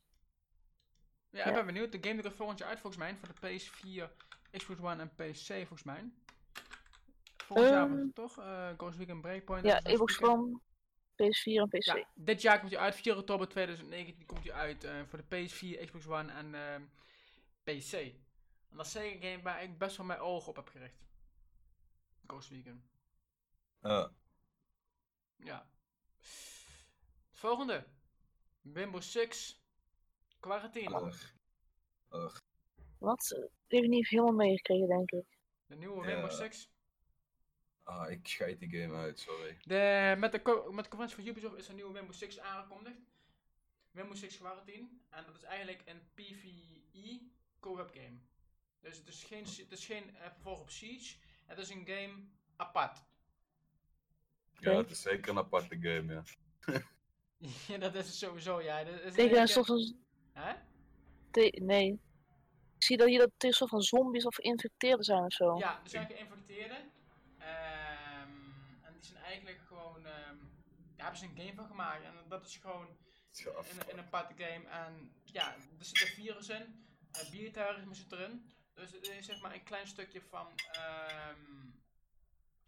Ja, ik Ja. ben benieuwd. De game die komt volgend jaar uit volgens mij. Voor de PS4, Xbox One en PC volgens mij. Volgend jaar was Ehm, het toch? Eh Ghost Recon Breakpoint. Ja, Xbox weekend. One, PS4 en PC. Ja, dit jaar komt hij uit. 4 oktober 2019 komt hij uit eh, voor de PS4, Xbox One en ehm, PC. En dat is zeker een game waar ik best wel mijn ogen op heb gericht. Ghost Recon. eh, Ja. Volgende. Rainbow Six. Quarantine. ugh. Ugh. Wat? Die heb ik niet helemaal meegekregen, denk ik. De nieuwe Ja. Rainbow Six. Ah, ik scheid die game uit, sorry. De, met, de met de conferentie van Ubisoft is een nieuwe Rainbow Six aangekondigd. Rainbow Six Quarantine. En dat is eigenlijk een PvE co-op game. Dus het is geen, het is geen eh, vervolg op Siege. Het is een game apart. Ja, het is zeker een aparte game, ja. ja, dat is het sowieso, ja. Dat is Tegen een soort van... Hè? nee. Ik zie dat hier dat het een soort van zombies of geïnfecteerden zijn of zo. Ja, er zijn geïnfecteerden. Ehm, en die zijn eigenlijk gewoon, ehm, daar hebben ze een game van gemaakt. En dat is gewoon in, een- in een partygame. En ja, er zit een virus in, uh, bierterrorisme zit erin. Dus het is zeg maar een klein stukje van, ehm,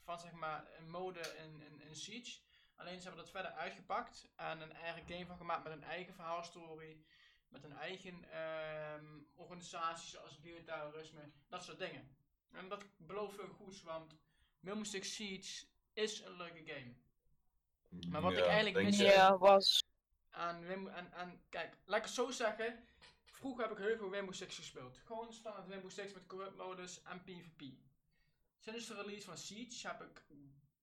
van zeg maar een mode in, in, in Siege. Alleen ze hebben dat verder uitgepakt en een eigen game van gemaakt met een eigen verhaalstory. Met een eigen ehm, organisatie zoals bioterrorisme, dat soort dingen. En dat belooft veel goeds, want Rainbow Six Siege is een leuke game. Maar wat ik eigenlijk mis-? Ja, was. En, Rainbow- en, en kijk, laat ik het zo zeggen. Vroeger heb ik heel veel Rainbow Six gespeeld. Gewoon standaard Rainbow Six met co-op modus en PvP. Sinds de release van Siege heb ik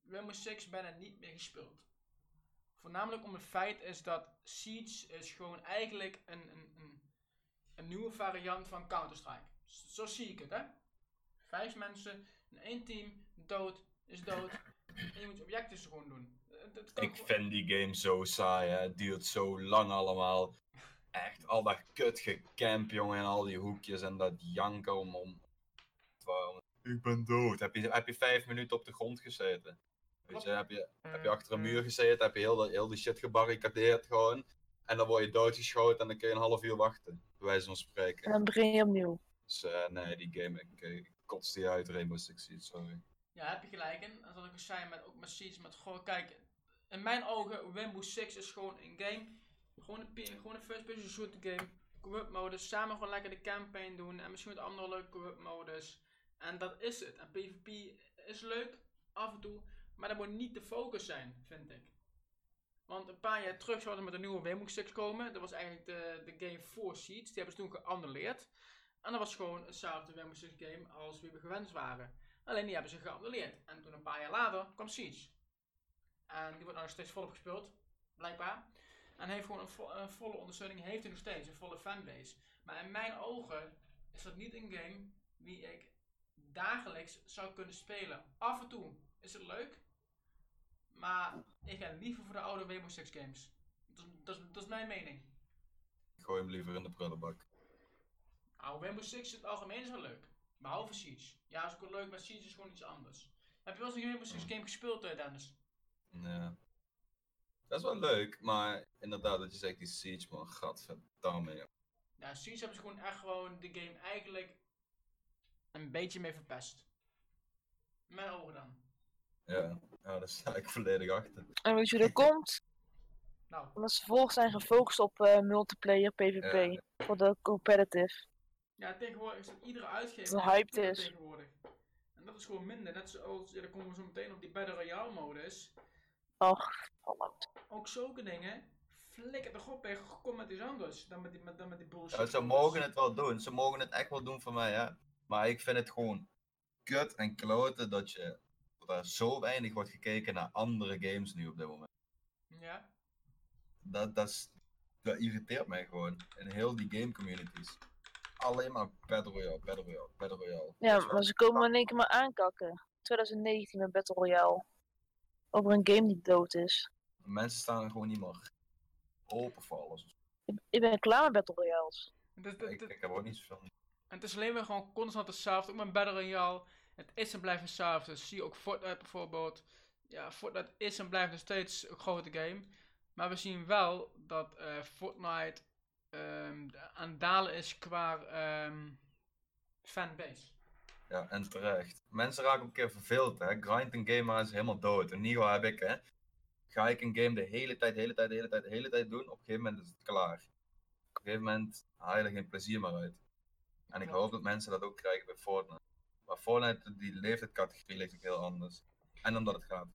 Rainbow Six bijna niet meer gespeeld. Voornamelijk om het feit is dat Siege is gewoon eigenlijk een, een, een, een nieuwe variant van Counter-Strike. Zo zie ik het, hè. Vijf mensen in één team, dood, is dood. en je moet je objecten gewoon doen. Ik vind die game zo saai, hè. Het duurt zo lang allemaal. Echt, al dat kut gecamp, jongen, en al die hoekjes en dat janken om... om... Ik ben dood. Heb je, heb je vijf minuten op de grond gezeten? Weet je, heb je, heb je achter een muur gezeten, heb je heel, de- heel die shit gebarricadeerd gewoon. En dan word je doodgeschoten en dan kun je een half uur wachten, bij wijze van spreken. En dan begin je opnieuw. Dus eh, nee, die game, ik, ik kots die uit, Rainbow Six Siege, sorry. Ja, heb je gelijk in. En zoals ik al zei, met, ook met Siege, met gewoon, kijk, in mijn ogen, Rainbow Six is gewoon een game, gewoon een, gewoon een first person shooter game, co-op modus, samen gewoon lekker de campaign doen en misschien wat andere leuke co-op modus. En dat is het. En PvP is leuk, af en toe, maar dat moet niet de focus zijn, vind ik. Want een paar jaar terug zouden we met een nieuwe Six komen. Dat was eigenlijk de, de game voor Siege. Die hebben ze toen geannuleerd. En dat was gewoon hetzelfde Rainbow Six game als we gewend waren. Alleen die hebben ze geannuleerd. En toen een paar jaar later kwam Siege. En die wordt nog steeds volop gespeeld, blijkbaar. En heeft gewoon een, een volle ondersteuning, heeft hij nog steeds, een volle fanbase. Maar in mijn ogen is dat niet een game die ik dagelijks zou kunnen spelen. Af en toe is het leuk, maar ik ga liever voor de oude Rainbow Six games. Dat, is- dat, is- dat is mijn mening. Ik gooi hem liever in de prullenbak. Nou, Rainbow Six in het algemeen is wel leuk. Behalve Siege. Ja, is ook wel leuk, maar Siege is gewoon iets anders. Heb je wel eens een Rainbow Six game gespeeld, eh, Dennis? Ja. Dat is wel leuk, maar inderdaad, dat je zegt die Siege, man, gadverdamme, joh. Ja, Siege hebben ze gewoon echt gewoon de game eigenlijk een beetje mee verpest. Mijn ogen dan. Ja, ja, daar sta ik volledig achter. En weet je hoe dat komt? Nou, Omdat ze vervolgens zijn gefocust op eh, multiplayer PvP. Ja. Voor de competitive. ja, tegenwoordig is dat iedere uitgever Dat hyped is. tegenwoordig. En dat is gewoon minder. Net zoals, ja, dan komen we zo meteen op die Battle Royale modus. Och, Fallout. Ook zulke dingen. Flikker toch op, hè. Kom met iets anders dan met die, met, dan met die bullshit. Ja, ze mogen het wel doen, ze mogen het echt wel doen voor mij, hè. Maar ik vind het gewoon kut en kloten dat je dat er zo weinig wordt gekeken naar andere games nu op dit moment. Ja. Dat, dat, is, dat irriteert mij gewoon in heel die game communities. Alleen maar Battle Royale, Battle Royale, Battle Royale. Ja, maar ze komen in één keer maar aankakken. 2019 met Battle Royale. Over een game die dood is. Mensen staan er gewoon niet meer open voor alles. Ik, ik ben klaar met Battle Royales. Dat, Ik, ik heb ook niet zoveel. En het is alleen maar gewoon constant hetzelfde. Ook met Battle Royale. Het is en blijft hetzelfde. Zie je ook Fortnite bijvoorbeeld. Ja, Fortnite is en blijft nog steeds een grote game. Maar we zien wel dat eh, Fortnite ehm, aan het dalen is qua ehm, fanbase. Ja, en terecht. Mensen raken een keer verveeld, hè. Grind een game maar is helemaal dood. In ieder geval heb ik, hè. Ga ik een game de hele tijd, de hele tijd, de hele tijd, de hele tijd doen, op een gegeven moment is het klaar. Op een gegeven moment haal je er geen plezier meer uit. En ik hoop dat mensen dat ook krijgen bij Fortnite. Maar Fortnite, die leeftijdscategorie ligt ook heel anders. En omdat het gaat.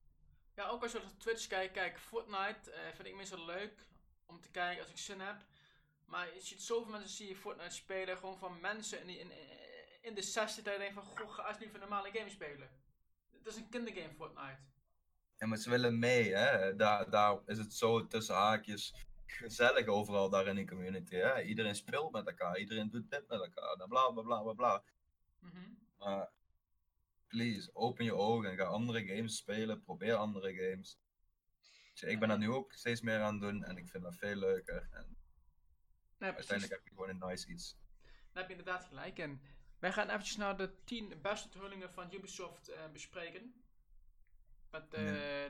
Ja, ook als je op Twitch kijkt, kijk, Fortnite eh, vind ik meestal leuk om te kijken als ik zin heb. Maar je ziet zoveel mensen zie je Fortnite spelen, gewoon van mensen in, die- in, in de 60 dat je denkt van, goh, ga alsjeblieft een normale game spelen. Het is een kindergame, Fortnite. En maar ze willen mee, hè. Daar, daar is het zo tussen haakjes gezellig overal daar in die community, hè. Iedereen speelt met elkaar, iedereen doet dit met elkaar, dan bla bla bla bla bla. Mhm. Maar please, open je ogen en ga andere games spelen. Probeer andere games. Dus ik ben dat nu ook steeds meer aan het doen en ik vind dat veel leuker. En precies. uiteindelijk heb je gewoon een nice iets. Daar heb je inderdaad gelijk in. Wij gaan eventjes naar de 10 beste onthullingen van Ubisoft eh, bespreken. met eh,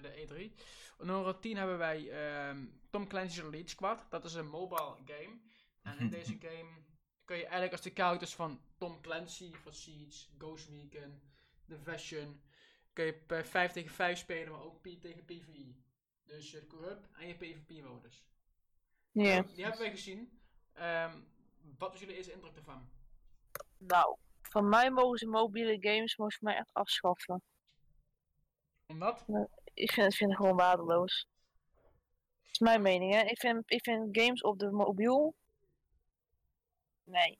de E3. Op nummer 10 hebben wij ehm, Tom Clancy's Elite Squad. Dat is een mobile game. En in deze game kun je eigenlijk als de characters van Tom Clancy, van Siege, Ghost Recon, Division, kun je per 5 tegen 5 spelen, maar ook P tegen PvE. Dus je co-op en je PvP-modus. Ja. Die hebben wij gezien. Ehm, wat was jullie eerste indruk ervan? Nou, van mij mogen ze mobiele games ze mij echt afschaffen. Omdat? Ik vind, ik vind het gewoon waardeloos. Dat is mijn mening, hè. Ik vind, ik vind games op de mobiel... Nee.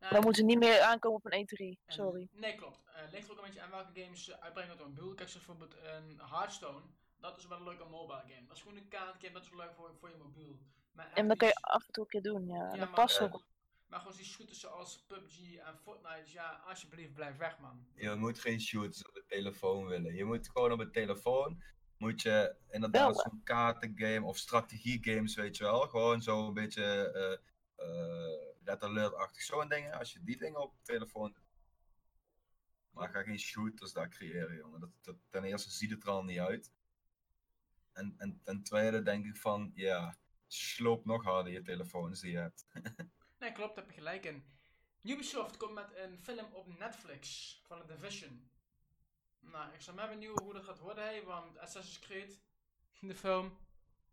Nou, Dan moeten ze niet meer aankomen op een E3. En- Sorry. Nee, klopt. Het ligt er ook een beetje aan welke games ze uitbrengen op een mobiel. Kijk, bijvoorbeeld een Hearthstone. Dat is wel een leuke mobile game. Dat is gewoon een kaartgame, dat is wel leuk voor, voor je mobiel. Maar En dat kan je af en toe een keer doen, ja. Ja, dat maar- past ook. Maar gewoon die shooters zoals PUBG en Fortnite, ja, alsjeblieft blijf weg man. Je moet geen shooters op de telefoon willen. Je moet gewoon op de telefoon, moet je inderdaad zo'n kaartengame of strategiegames, weet je wel. Gewoon zo een beetje eh eh Red Alert-achtig zo'n dingen. Als je die dingen op de telefoon doet. Maar ga geen shooters daar creëren, jongen. Dat, dat, ten eerste ziet het er al niet uit. En, en ten tweede denk ik van, ja, sloop nog harder je telefoons die je hebt. Nee, klopt, daar heb je gelijk in. Ubisoft komt met een film op Netflix van The Division. Nou, ik zou maar benieuwd hoe dat gaat worden, hè, want Assassin's Creed, de film,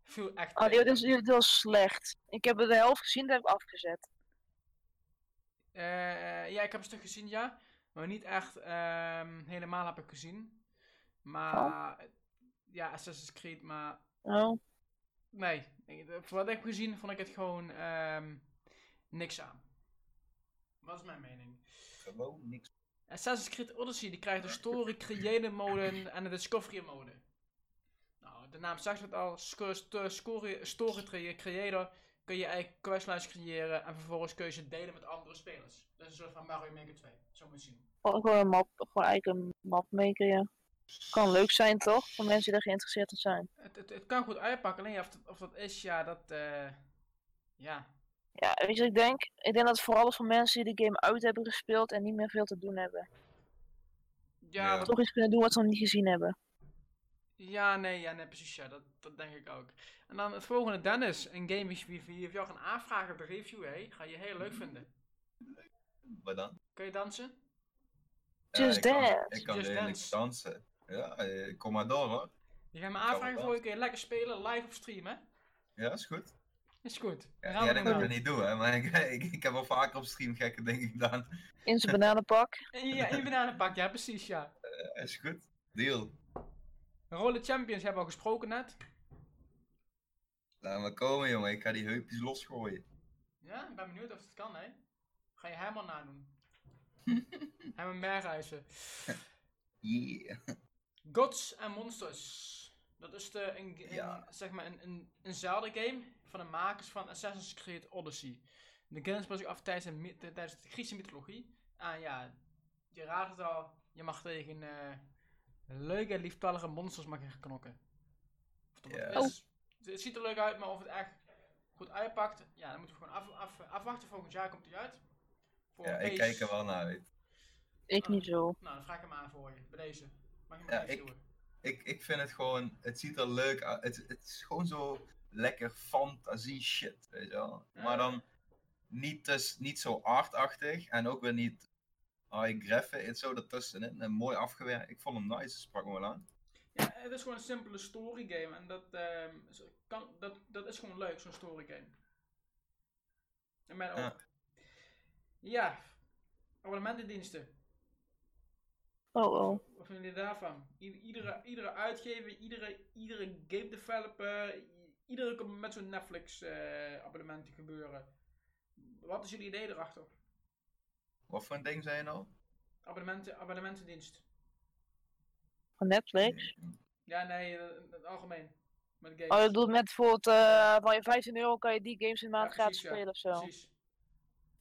viel echt Oh, die tegen. was, die was slecht. Ik heb er de helft gezien, dat heb ik afgezet. Eh, ja, ik heb een stuk gezien, ja. Maar niet echt ehm, helemaal heb ik gezien. Maar, ja, Assassin's Creed, maar Oh. nee. Voor wat ik heb gezien, vond ik het gewoon ehm, niks aan. Wat is mijn mening? Gewoon niks. Assassin's Creed Odyssey die krijgt de story creator mode en de discovery mode. Nou, de naam zegt het al, story crea- creator kun je eigenlijk questlines creëren en vervolgens kun je ze delen met andere spelers. Dat is een soort van Mario Maker 2, zo moet je zien. Gewoon gewoon een map, gewoon eigenlijk een map maken, ja. Kan leuk zijn, toch? Voor mensen die er geïnteresseerd in zijn. Het, het, het kan goed uitpakken, alleen of, dat, of dat is, ja, dat, eh, ja. Ja, weet je wat ik denk? Ik denk dat het vooral is voor mensen die de game uit hebben gespeeld en niet meer veel te doen hebben. Ja, Toch iets kunnen doen wat ze nog niet gezien hebben. Ja, nee, ja, nee, precies, ja, dat, dat denk ik ook. En dan het volgende, Dennis, een game wie jou gaan aanvragen op de review, hé, ga je heel leuk vinden. Wat dan? Kun je dansen? Just ik kan, Dance. ik kan Just dansen. Ja, eh, kom maar door hoor. Je gaat me aanvragen voor je kun je lekker spelen, live of streamen. Ja, is goed. Is goed. Ja, jij denkt dat doen ik dat niet doe, hè? Maar ik, ik, ik heb wel vaker op stream gekke dingen gedaan. In zijn bananenpak. En ja, in je bananenpak, ja precies, ja. Ja, is goed. Deal. Roller Champions hebben we al gesproken net. Laat maar komen, jongen. Ik ga die heupjes losgooien. Ja, ik ben benieuwd of het kan, hè. Ga je Herman nadoen. Herman Berghuizen. Yeah. Gods and Monsters. Dat is de, een, een, Ja. zeg maar een, een, een Zelda-game van de makers van Assassin's Creed Odyssey. De game speelt zich af tijdens, tijdens de Griekse mythologie. En ja, je raadt het al, je mag tegen eh, leuke, lieftallige monsters mag gaan knokken. Of Ja. is, het ziet er leuk uit, maar of het echt goed uitpakt, ja, dan moeten we gewoon af, af, afwachten. Volgend jaar komt hij uit. Voor Ja, ik kijk er wel naar uit. Ik niet zo. Nou, dan vraag ik hem aan voor je, bij deze. Mag je Ja, maar even ik- doen. Ik, ik vind het gewoon, het ziet er leuk uit. Het, het is gewoon zo lekker fantasie shit, weet je wel. Ja. Maar dan niet, dus, niet zo artachtig en ook weer niet high graphic, zo ertussenin. En mooi afgewerkt. Ik vond hem nice, sprak me wel aan. Ja, het is gewoon een simpele story game en dat, ehm, is- kan, dat, dat is gewoon leuk, zo'n story game. In mijn Ja. ogen. Ja, abonnementendiensten. Oh oh. Wat vinden jullie daarvan? I- iedere, iedere uitgever, iedere, iedere game developer, iedere komt met zo'n Netflix eh, abonnementen gebeuren. Wat is jullie idee erachter? Wat voor een ding zei je nou? Abonnementen, abonnementendienst. Van Netflix. Ja, nee, eh, in het algemeen. Met games. Oh, je bedoelt met bijvoorbeeld, eh van je 15 euro kan je die games in Ja, maand gratis precies, ja. spelen of zo. Precies.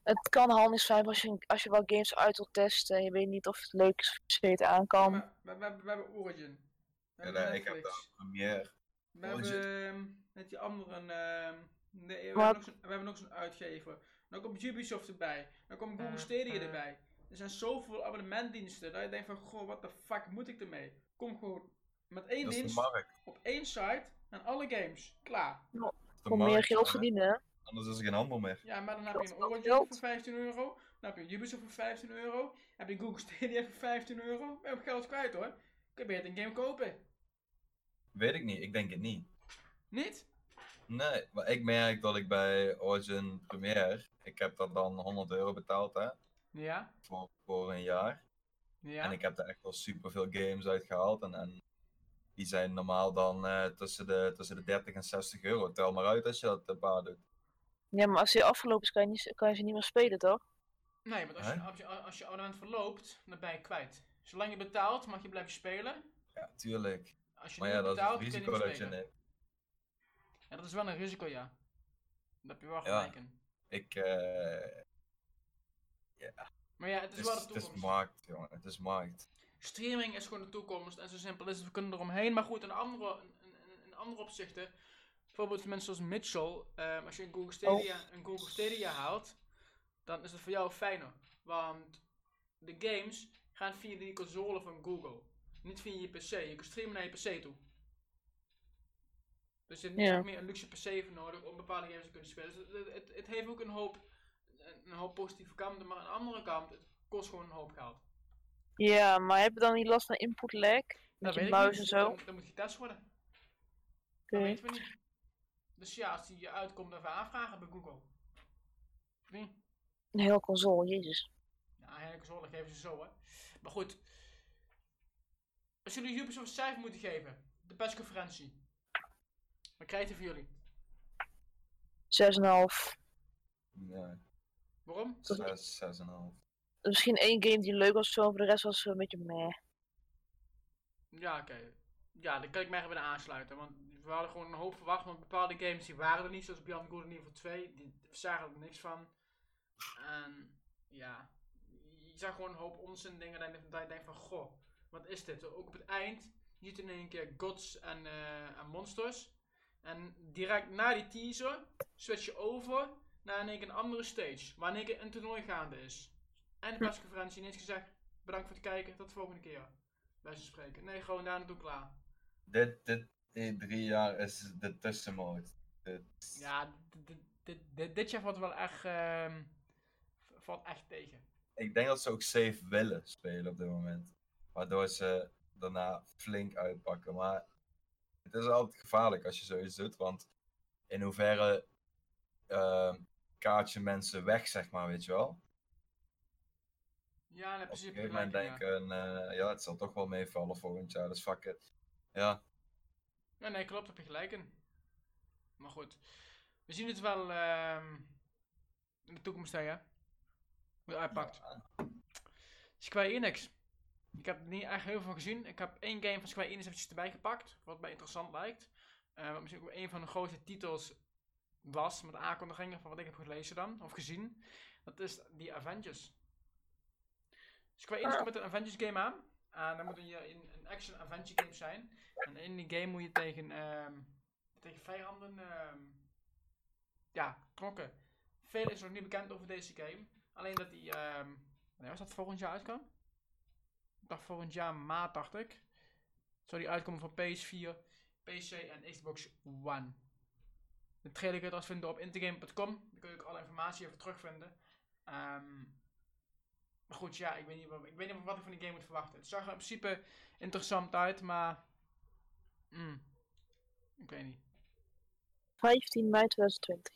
Het kan handig zijn als je, als je wel games uit wilt testen en je weet niet of het leuk is of aan kan. We, we, hebben- we hebben Origin. We Ja, nee, ik heb daar Premiere. We Origin. hebben ehm, met die anderen. ehm, nee, we, Wat? hebben nog zo'n- we hebben nog zo'n uitgever. Dan komt Ubisoft erbij. Dan komt Google Stadia erbij. Er zijn zoveel abonnementdiensten dat je denkt van, goh, wat de fuck moet ik ermee? Kom gewoon Met één Dat dienst, op één site, en alle games. Klaar. De Voor meer geld verdienen, hè? Anders is er geen handel meer. Ja, maar dan heb je een Origin voor 15 euro. Dan heb je Ubisoft voor 15 euro. heb je Google Stadia voor 15 euro. Ben je ook geld kwijt hoor. Kun je beter een game kopen. Weet ik niet, ik denk het niet. Niet? Nee, maar ik merk dat ik bij Origin Premiere, ik heb dat dan 100 euro betaald hè, Ja. voor, voor een jaar. Ja. En ik heb er echt wel super veel games uit gehaald. En, en die zijn normaal dan eh, tussen, de, tussen de 30 en 60 euro. Tel maar uit als je dat een paar doet. Ja, maar als die afgelopen is, kan je, niet, kan je ze niet meer spelen, toch? Nee, want als je, als, je, als je abonnement verloopt, dan ben je kwijt. Zolang je betaalt, mag je blijven spelen. Ja, tuurlijk. Als je Maar niet ja, dat is betaalt, het risico dat je neemt. Ja, dat is wel een risico, ja. Daar heb je wel Ja. gelijk in. Ik, eh, Maar ja, het het is wel de het is toekomst. markt, jongen. Het is markt. Streaming is gewoon de toekomst en zo simpel is het. We kunnen eromheen. Maar goed, in andere, in, andere opzichten, bijvoorbeeld mensen zoals Mitchell, ehm, als je een Google, Stadia, een Google Stadia haalt, dan is het voor jou fijner. Want de games gaan via die console van Google, niet via je PC. Je kunt streamen naar je PC toe. Dus je hebt niet Ja. meer een luxe PC voor nodig om bepaalde games te kunnen spelen. Dus het, het, het heeft ook een hoop, een hoop positieve kanten, maar aan de andere kant, het kost gewoon een hoop geld. Ja, maar heb je dan niet last van input lag? Met je muis en zo? Dan, dan moet getest worden. Oké. Dat weten we niet. Dus ja, als die uitkomt, even aanvragen bij Google. Of niet? Een hele console, jezus. Ja, eigenlijk zo, dat geven ze zo, hè. Maar goed. Als jullie Ubisoft een cijfer moeten geven, de persconferentie. Wat krijgt hij voor jullie? 6,5. Ja, Waarom? 6, 6,5. Misschien één game die leuk was, zo, voor de rest was het een beetje meh. Ja, oké. Ja, daar kan ik mij even aansluiten. Want we hadden gewoon een hoop verwacht, want bepaalde games die waren er niet. Zoals Beyond Good and Evil 2, die we zagen er niks van. En ja, je zag gewoon een hoop onzin dingen dat je- dat je denkt van, goh, wat is dit? Ook op het eind, je ziet in één keer gods en, eh, en monsters. En direct na die teaser switch je over naar keer een andere stage, waar in één keer een toernooi gaande is. En de persconferentie ineens gezegd, bedankt voor het kijken, tot de volgende keer. Bij ze spreken. Nee, gewoon daar naartoe klaar. Dit, dit, die drie jaar is de tussenmoot. Dit, Ja, dit- dit- dit, dit, jaar valt wel echt, ehm, valt echt tegen. Ik denk dat ze ook safe willen spelen op dit moment. Waardoor ze daarna flink uitpakken. Maar het is altijd gevaarlijk als je zoiets doet. Want in hoeverre ehm kaart je mensen weg, zeg maar, weet je wel. Ja, in Op een gegeven moment ja. denken, eh, ja, het zal toch wel meevallen volgend jaar. Dus fuck it. Ja, Ja, nee, klopt, heb je gelijk in. Maar goed, we zien het wel ehm, in de toekomst, hè, ja. Hoe het uitpakt. Square Enix. Ik heb er niet echt heel veel gezien. Ik heb één game van Square Enix eventjes erbij gepakt, wat mij interessant lijkt. Eh, wat misschien ook een van de grootste titels was, met aankondigingen van wat ik heb gelezen dan, of gezien. Dat is The Avengers. Square Enix Ah. komt met een Avengers game aan. En dan moet een, een, een action adventure game zijn. En in die game moet je tegen, ehm, tegen vijanden ehm, ja, knokken. Veel is nog niet bekend over deze game. Alleen dat die, ehm wanneer was dat volgend jaar uitkwam? Dacht volgend jaar maart, dacht ik. Zou die uitkomen voor PS4, PC en Xbox One. De trailer kun je trouwens vinden op intergame.com. Daar kun je ook alle informatie over terugvinden. Ehm, maar goed, ja, ik weet, niet wat, ik weet niet wat ik van die game moet verwachten. Het zag er in principe interessant uit, maar... mm, ik weet niet. 15 mei 2020.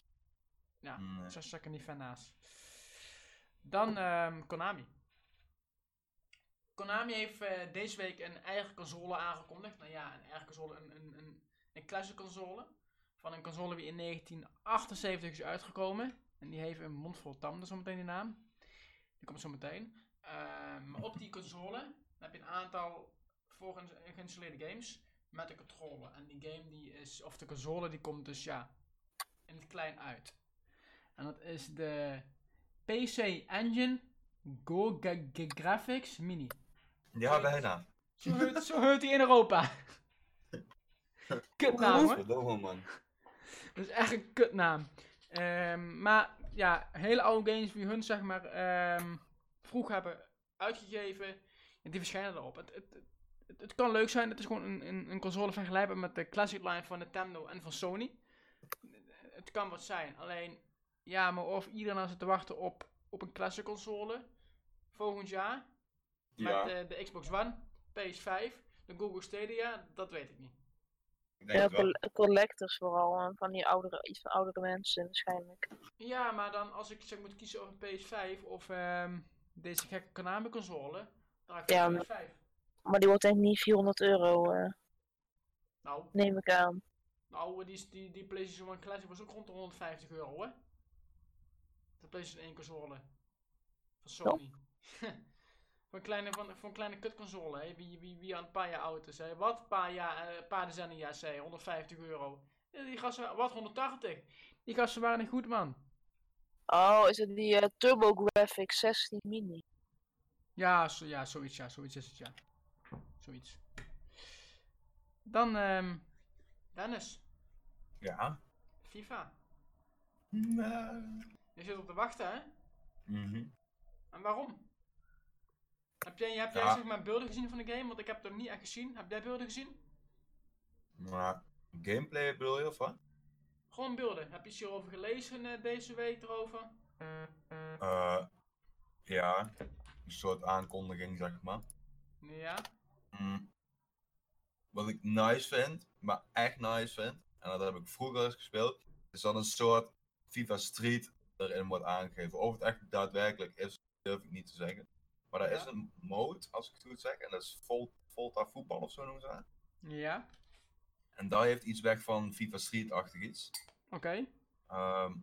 Ja, Nee. zo zat ik er niet fan naast. Dan ehm, Konami. Konami heeft eh, deze week een eigen console aangekondigd. Nou ja, een eigen console, een, een, een, een classic console. Van een console die in 1978 is uitgekomen. En die heeft een mond vol tanden, zometeen die naam. Die komt zo meteen. Ehm, maar op die console heb je een aantal geïnstalleerde games met een controller. En die game die is, of de console die komt dus ja, in het klein uit. En dat is de PC Engine Go Graphics Mini. Ja bijna. Zo heet, zo heet die in Europa. Kutnaam hoor. Verdomme man. Dat is echt een kutnaam. Ehm, maar ja, hele oude games die hun zeg maar ehm, vroeg hebben uitgegeven, en die verschijnen erop. Het, het, het- Het, kan leuk zijn, het is gewoon een, een, een console vergelijkbaar met de classic line van Nintendo en van Sony. Het kan wat zijn, alleen ja, maar of iedereen nou zit te wachten op, op een classic console volgend jaar Ja, met eh, de Xbox One, PS5, de Google Stadia, dat weet ik niet. ik denk Ja, wel. coll- collectors vooral, eh, van die oudere, iets van oudere mensen waarschijnlijk. Ja, maar dan als ik zeg, moet kiezen over een PS5 of ehm, deze gekke Konami console, dan ga ik Ja, voor maar- PS5. Maar die wordt denk ik niet 400 euro, eh, Nou, neem ik aan. nou die, die, die PlayStation 1 Classic was ook rond de 150 euro, hè? De PlayStation 1 console. Van Sony. voor, een kleine, van, voor een kleine kutconsole, hè? Wie, wie, wie aan een paar jaar oud is, hè? Wat? Een paar, jaar, eh, een paar decennia zei, 150 euro. Ja, die gasten, wat? 180? Die gasten waren niet goed, man. Oh, is het die eh, TurboGrafx 16 mini? Ja, zo, ja, zoiets, ja, zoiets is het, ja. Zoiets. Dan, ehm Dennis, Ja. FIFA. Nou. Je zit op te wachten, hè? Mhm. En waarom? Heb jij, heb jij Ja. zeg maar beelden gezien van de game? Want ik heb het nog niet echt gezien. Heb jij beelden gezien? Maar gameplay bedoel je of wat? Gewoon beelden. Heb je iets hierover gelezen eh, deze week erover? Eh, ja, een soort aankondiging zeg maar. Ja. Mm. Wat ik nice vind, maar echt nice vind, en dat heb ik vroeger eens gespeeld, is dat een soort FIFA Street erin wordt aangegeven. Of het echt daadwerkelijk is, durf ik niet te zeggen. Maar er is een mode, als ik het goed zeg, en dat is Vol- Volta voetbal of zo noemen ze dat. Ja. En daar heeft iets weg van FIFA Street-achtig iets. Oké. Ehm,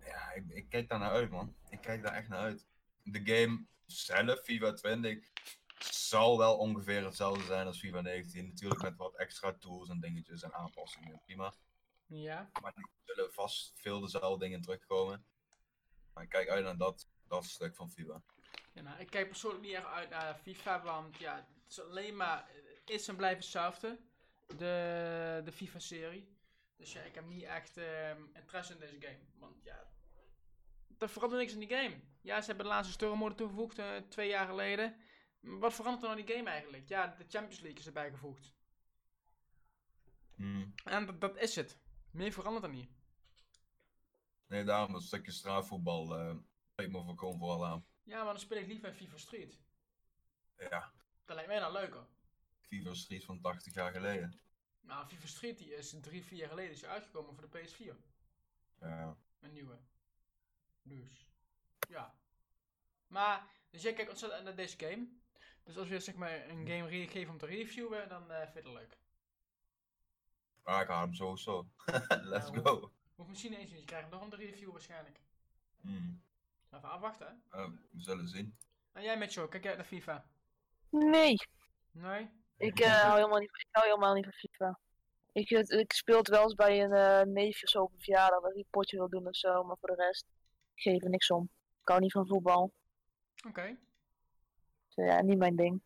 ja, ik, ik kijk daar naar uit, man. Ik kijk daar echt naar uit. De game zelf, FIFA 20, zal wel ongeveer hetzelfde zijn als FIFA 19. Natuurlijk met wat extra tools en dingetjes en aanpassingen. Prima. Ja. Maar die zullen vast veel dezelfde dingen terugkomen. Maar ik kijk uit naar dat, dat stuk van FIFA. ja nou, ik kijk persoonlijk niet echt uit naar FIFA, want ja, het is alleen maar, is en blijft hetzelfde. De, de FIFA-serie. Dus ja, ik heb niet echt ehm, interesse in deze game. Want ja, er verandert niks in die game. Ja, ze hebben de laatste story toegevoegd eh, twee jaar geleden. Wat verandert er nou in die game eigenlijk? Ja, de Champions League is erbij gevoegd. Hmm. En dat, dat is het. Meer verandert er niet. Nee, daarom een stukje straatvoetbal eh spreekt me voor gewoon vooral aan. Ja, maar dan speel ik liever FIFA Street. Ja, Dat lijkt mij dan leuker. FIFA Street van 80 jaar geleden. Nou, FIFA Street die is drie, vier jaar geleden is uitgekomen voor de PS4. Ja. Een nieuwe. Dus, ja. Maar, dus jij kijkt ontzettend naar deze game. Dus als we zeg maar een game re- geven om te reviewen, dan eh vind je het leuk. Maar ik haal hem sowieso. Let's Nou, go. Hoeft misschien eens niet, je krijgt hem nog om te reviewen waarschijnlijk. Hmm. Even afwachten, hè. Eh, we zullen zien. En jij Mitchell, kijk jij uit naar FIFA? Nee, Nee? ik, eh, hou helemaal niet, ik hou helemaal niet van FIFA. Ik, ik speel het wel eens bij een eh neefje of zo op een verjaardag dat ik een potje wil doen of zo, maar voor de rest geef er niks om. Ik hou niet van voetbal. Oké. Dus, ja, niet mijn ding.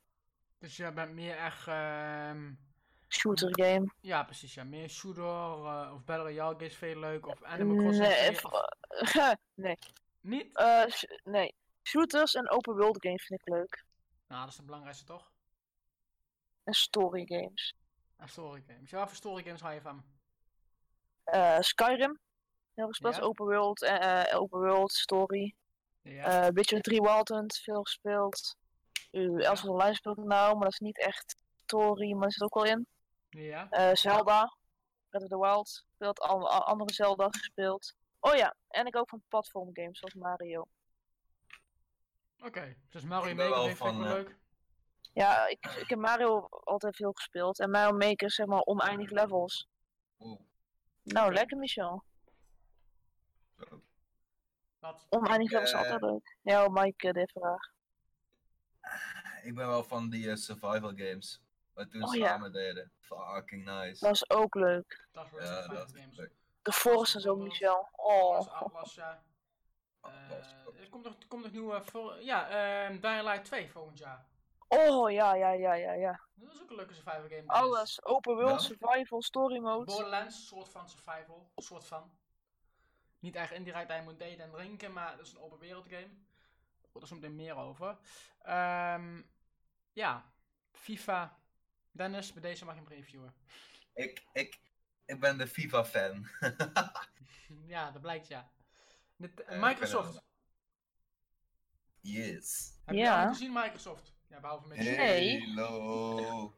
Dus jij bent meer echt, ehm Shooter game. ja precies, ja, meer shooter eh, of Battle Royale games veel leuk of Animal Crossing. Nee, of- nee. Niet? Eh, sh- nee. Shooters en open world games vind ik leuk. Nou, dat is het belangrijkste toch? En story games. En story games. Ja, voor story games hou je van. Eh, Skyrim. Heel gespeeld. Ja. Open world, eh, open world story. Ja. Eh Witcher 3 Wild Hunt, veel gespeeld. Uh, Elder Online speel ik nou, maar dat is niet echt story, maar dat zit ook wel in. ja. Zelda, Breath of the Wild, speelt al- andere Zelda gespeeld. Oh ja, en ik ook van platform games zoals Mario. Oké. Dus Mario Maker vind ik wel eh, leuk. Ja, ik, ik heb Mario altijd veel gespeeld. En Mario Maker is zeg maar oneindig levels. Oeh. Nou, lekker Michel. zo. Wat? Oneindig Ik, levels is eh, altijd leuk. Ja, Mike, eh, de vraag. Ik ben wel van die survival games. Wat toen Oh, ja. samen deden. Fucking nice. Dat is ook leuk. Dat was ja, dat games. leuk. De Forest en zo, Michel. Oh. Atlas, Atlas, ja. Atlas, Eh, er komt nog, er komt nog nieuwe, voor, ja, ehm Dying Light 2 volgend jaar. Oh, ja, ja, ja, ja, ja. Dat is ook een leuke survival game. Dennis. Alles. Open world, Ja. survival, story mode. Borderlands, soort van survival, soort van. Niet echt indirect, hij moet eten en drinken, maar het is een open wereld game. Daar wordt er zo meteen meer over. Ehm, Ja, FIFA. Dennis, bij deze mag je hem reviewen. Ik, ik, ik ben de FIFA-fan. ja, dat blijkt ja. Eh, Microsoft. yes. Heb je Ja. gezien Microsoft? Ja, behalve met Nee. Halo.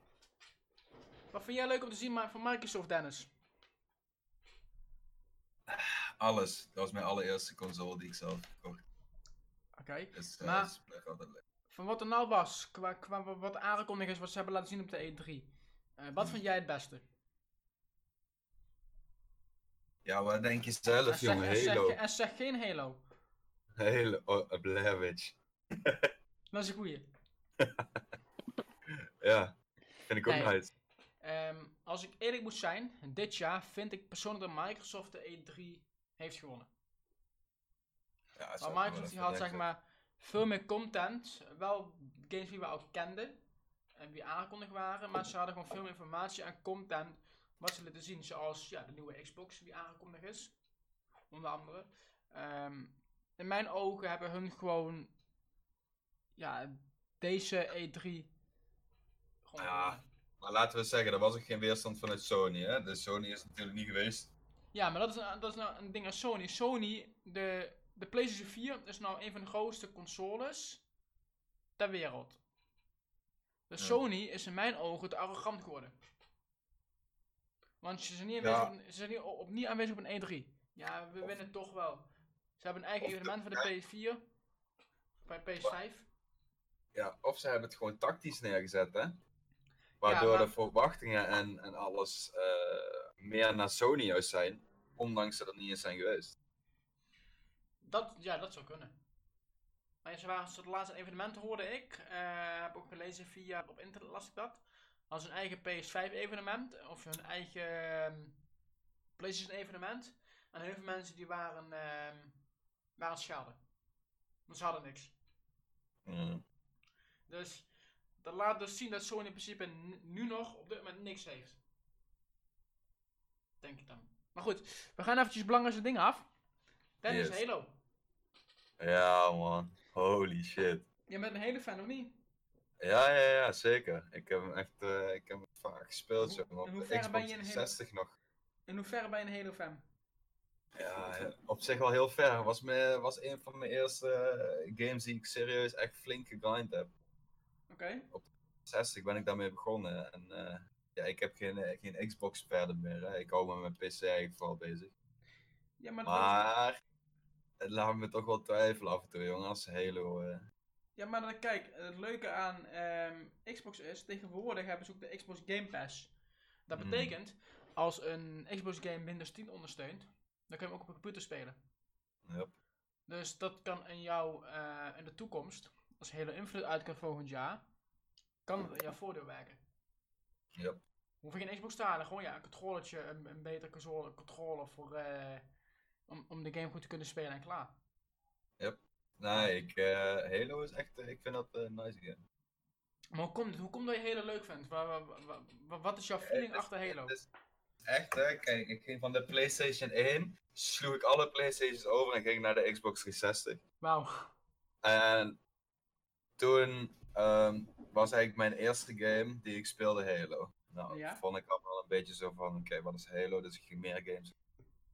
Wat vind jij leuk om te zien van Microsoft, Dennis? Alles. Dat was mijn allereerste console die ik zelf kocht. Oké. Dus eh, Maar- dat is blijft altijd leuk. Van wat er nou was, qua, qua wa- wat aangekondigd is, wat ze hebben laten zien op de E3. Eh, wat vind jij het beste? Ja, wat denk je zelf, En zeg, jongen? en, zeg, Halo. en zeg geen Halo. Halo. Oh, Blair Witch. Dat is een goeie. Ja. Vind ik ook Nee. nice. Ehm, als ik eerlijk moet zijn, dit jaar vind ik persoonlijk dat Microsoft de E3 heeft gewonnen. Ja, Maar Microsoft die had zeg maar veel meer content. Wel games die we al kenden. En die aangekondigd waren. Maar ze hadden gewoon veel meer informatie en content. Wat ze lieten zien. Zoals ja, de nieuwe Xbox die aangekondigd is. Onder andere. Ehm, in mijn ogen hebben hun gewoon. Ja, deze E3. Gewoon Ja. Maar laten we zeggen, er was ook geen weerstand vanuit Sony, hè? Dus Sony is natuurlijk niet geweest. Ja, maar dat is, een- dat is nou een ding aan Sony. Sony, de, de PlayStation 4 is nou een van de grootste consoles ter wereld. Dus Ja. Sony is in mijn ogen te arrogant geworden. Want ze zijn niet Ja. aanwezig, op, een- ze zijn niet, op, niet aanwezig op een E3. Ja, we winnen toch wel. Ze hebben een eigen evenement voor de PS4. Bij PS5. Ja, of ze hebben het gewoon tactisch neergezet, hè? Waardoor maar- de verwachtingen en, en alles eh, meer naar Sony juist zijn, ondanks ze er niet eens zijn geweest. Dat, ja, dat zou kunnen. Maar ze waren het laatste evenement, hoorde ik. eh, heb ook gelezen via, op internet las ik dat. Als een eigen PS5 evenement. Of hun eigen ehm, PlayStation evenement. En heel veel mensen die waren, ehm waren schade. Want ze hadden niks. Ja. Dus dat laat dus zien dat Sony in principe nu nog op dit moment niks heeft. Denk ik dan. Maar goed, we gaan eventjes belangrijkste dingen af. Dennis, Yes. Halo. ja, man. Holy shit. Je bent een hele fan, of niet? Ja, ja, ja, zeker. Ik heb hem echt eh, ik heb hem vaak gespeeld, Hoe- zeg maar. in Op de hoeverre ben Xbox je een hele- 360 nog. In hoeverre ben je een Halo fan? Ja, op zich wel heel ver. Was, me, was een van mijn eerste eh, games die ik serieus echt flink gegrind heb. Oké. 60 ben ik daarmee begonnen. En eh, ja, ik heb geen, geen Xbox verder meer. Hè. Ik hou met mijn PC eigenlijk vooral bezig. Ja, maar, het laat me toch wel twijfelen af en toe, jongen, als Halo. Ja, maar dan, kijk, het leuke aan ehm, Xbox is, tegenwoordig hebben ze ook de Xbox Game Pass. Dat Hmm. betekent, als een Xbox game Windows 10 ondersteunt, dan kun je hem ook op een computer spelen. Yep. Dus dat kan in jou eh, in de toekomst, als Halo Infinite uitkomt volgend jaar, kan het in jouw voordeel werken. Yep. Hoef je geen Xbox te halen, gewoon ja, een controllertje, een, een betere console, controller voor, eh, om, om de game goed te kunnen spelen en klaar. Nee, ik, eh, Halo is echt, eh, ik vind dat een nice game. Maar hoe komt? Hoe komt dat je Halo leuk vindt? Wa- wa- wa- wa- wat is jouw feeling is- achter Halo? is Echt hè, kijk, ik ging van de PlayStation 1, sloeg ik alle PlayStations over en ging naar de Xbox 360. Wauw. En toen ehm, was eigenlijk mijn eerste game die ik speelde Halo. Nou, Ja? vond ik al wel een beetje zo van, oké, wat is Halo? Dus ik ging meer games.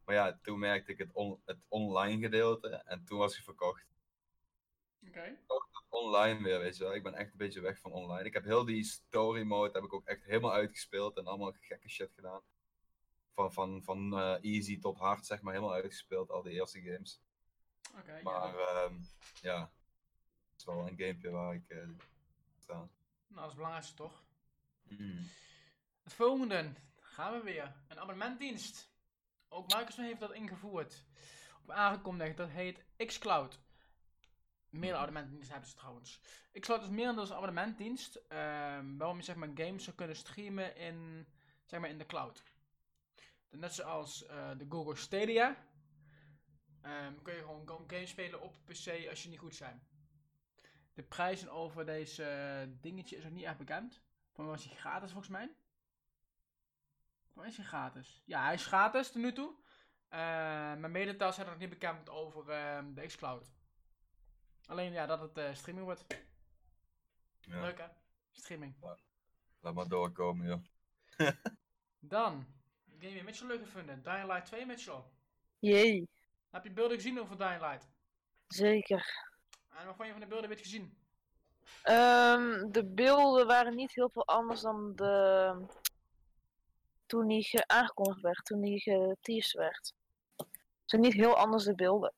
Maar ja, toen merkte ik het, on- het online gedeelte en toen was hij verkocht. Oké. Online weer, weet je wel. Ik ben echt een beetje weg van online. Ik heb heel die story mode heb ik ook echt helemaal uitgespeeld en allemaal gekke shit gedaan. Van, van, van eh, easy tot hard, zeg maar, helemaal uitgespeeld, al die eerste games. Oké. ja, Maar dat- ehm, ja, het is wel een gamepje waar ik eh sta. nou, dat is het belangrijkste toch? Mm. Het volgende. Gaan we weer. Een abonnementdienst. Ook Microsoft heeft dat ingevoerd. Of aangekondigd. Dat heet xCloud. Meerdere abonnementdiensten hebben ze trouwens. xCloud is meer dan een abonnementdienst. ehm, waarom je zeg maar games zou kunnen streamen in, zeg maar, in de cloud. Net zoals eh, de Google Stadia. ehm, kun je gewoon ga- games spelen op PC als je niet goed zijn. De prijzen over deze dingetje is nog niet echt bekend. Van was hij gratis volgens mij? Waar is hij gratis? Ja, hij is gratis tot nu toe. Eh maar Meditas zijn nog niet bekend over ehm, de xCloud. Alleen ja, dat het eh, streaming wordt. Ja. Leuk hè? Streaming. Laat maar doorkomen, joh. Dan, game die Mitchell leuk gevonden. Dying Light 2, Mitchell. Jee, Heb je beelden gezien over Dying Light? zeker. En wat vond je van de beelden weer gezien? Ehm, de beelden waren niet heel veel anders dan de... toen die ge- aangekondigd werd, toen die geteased werd. Het zijn niet heel anders de beelden.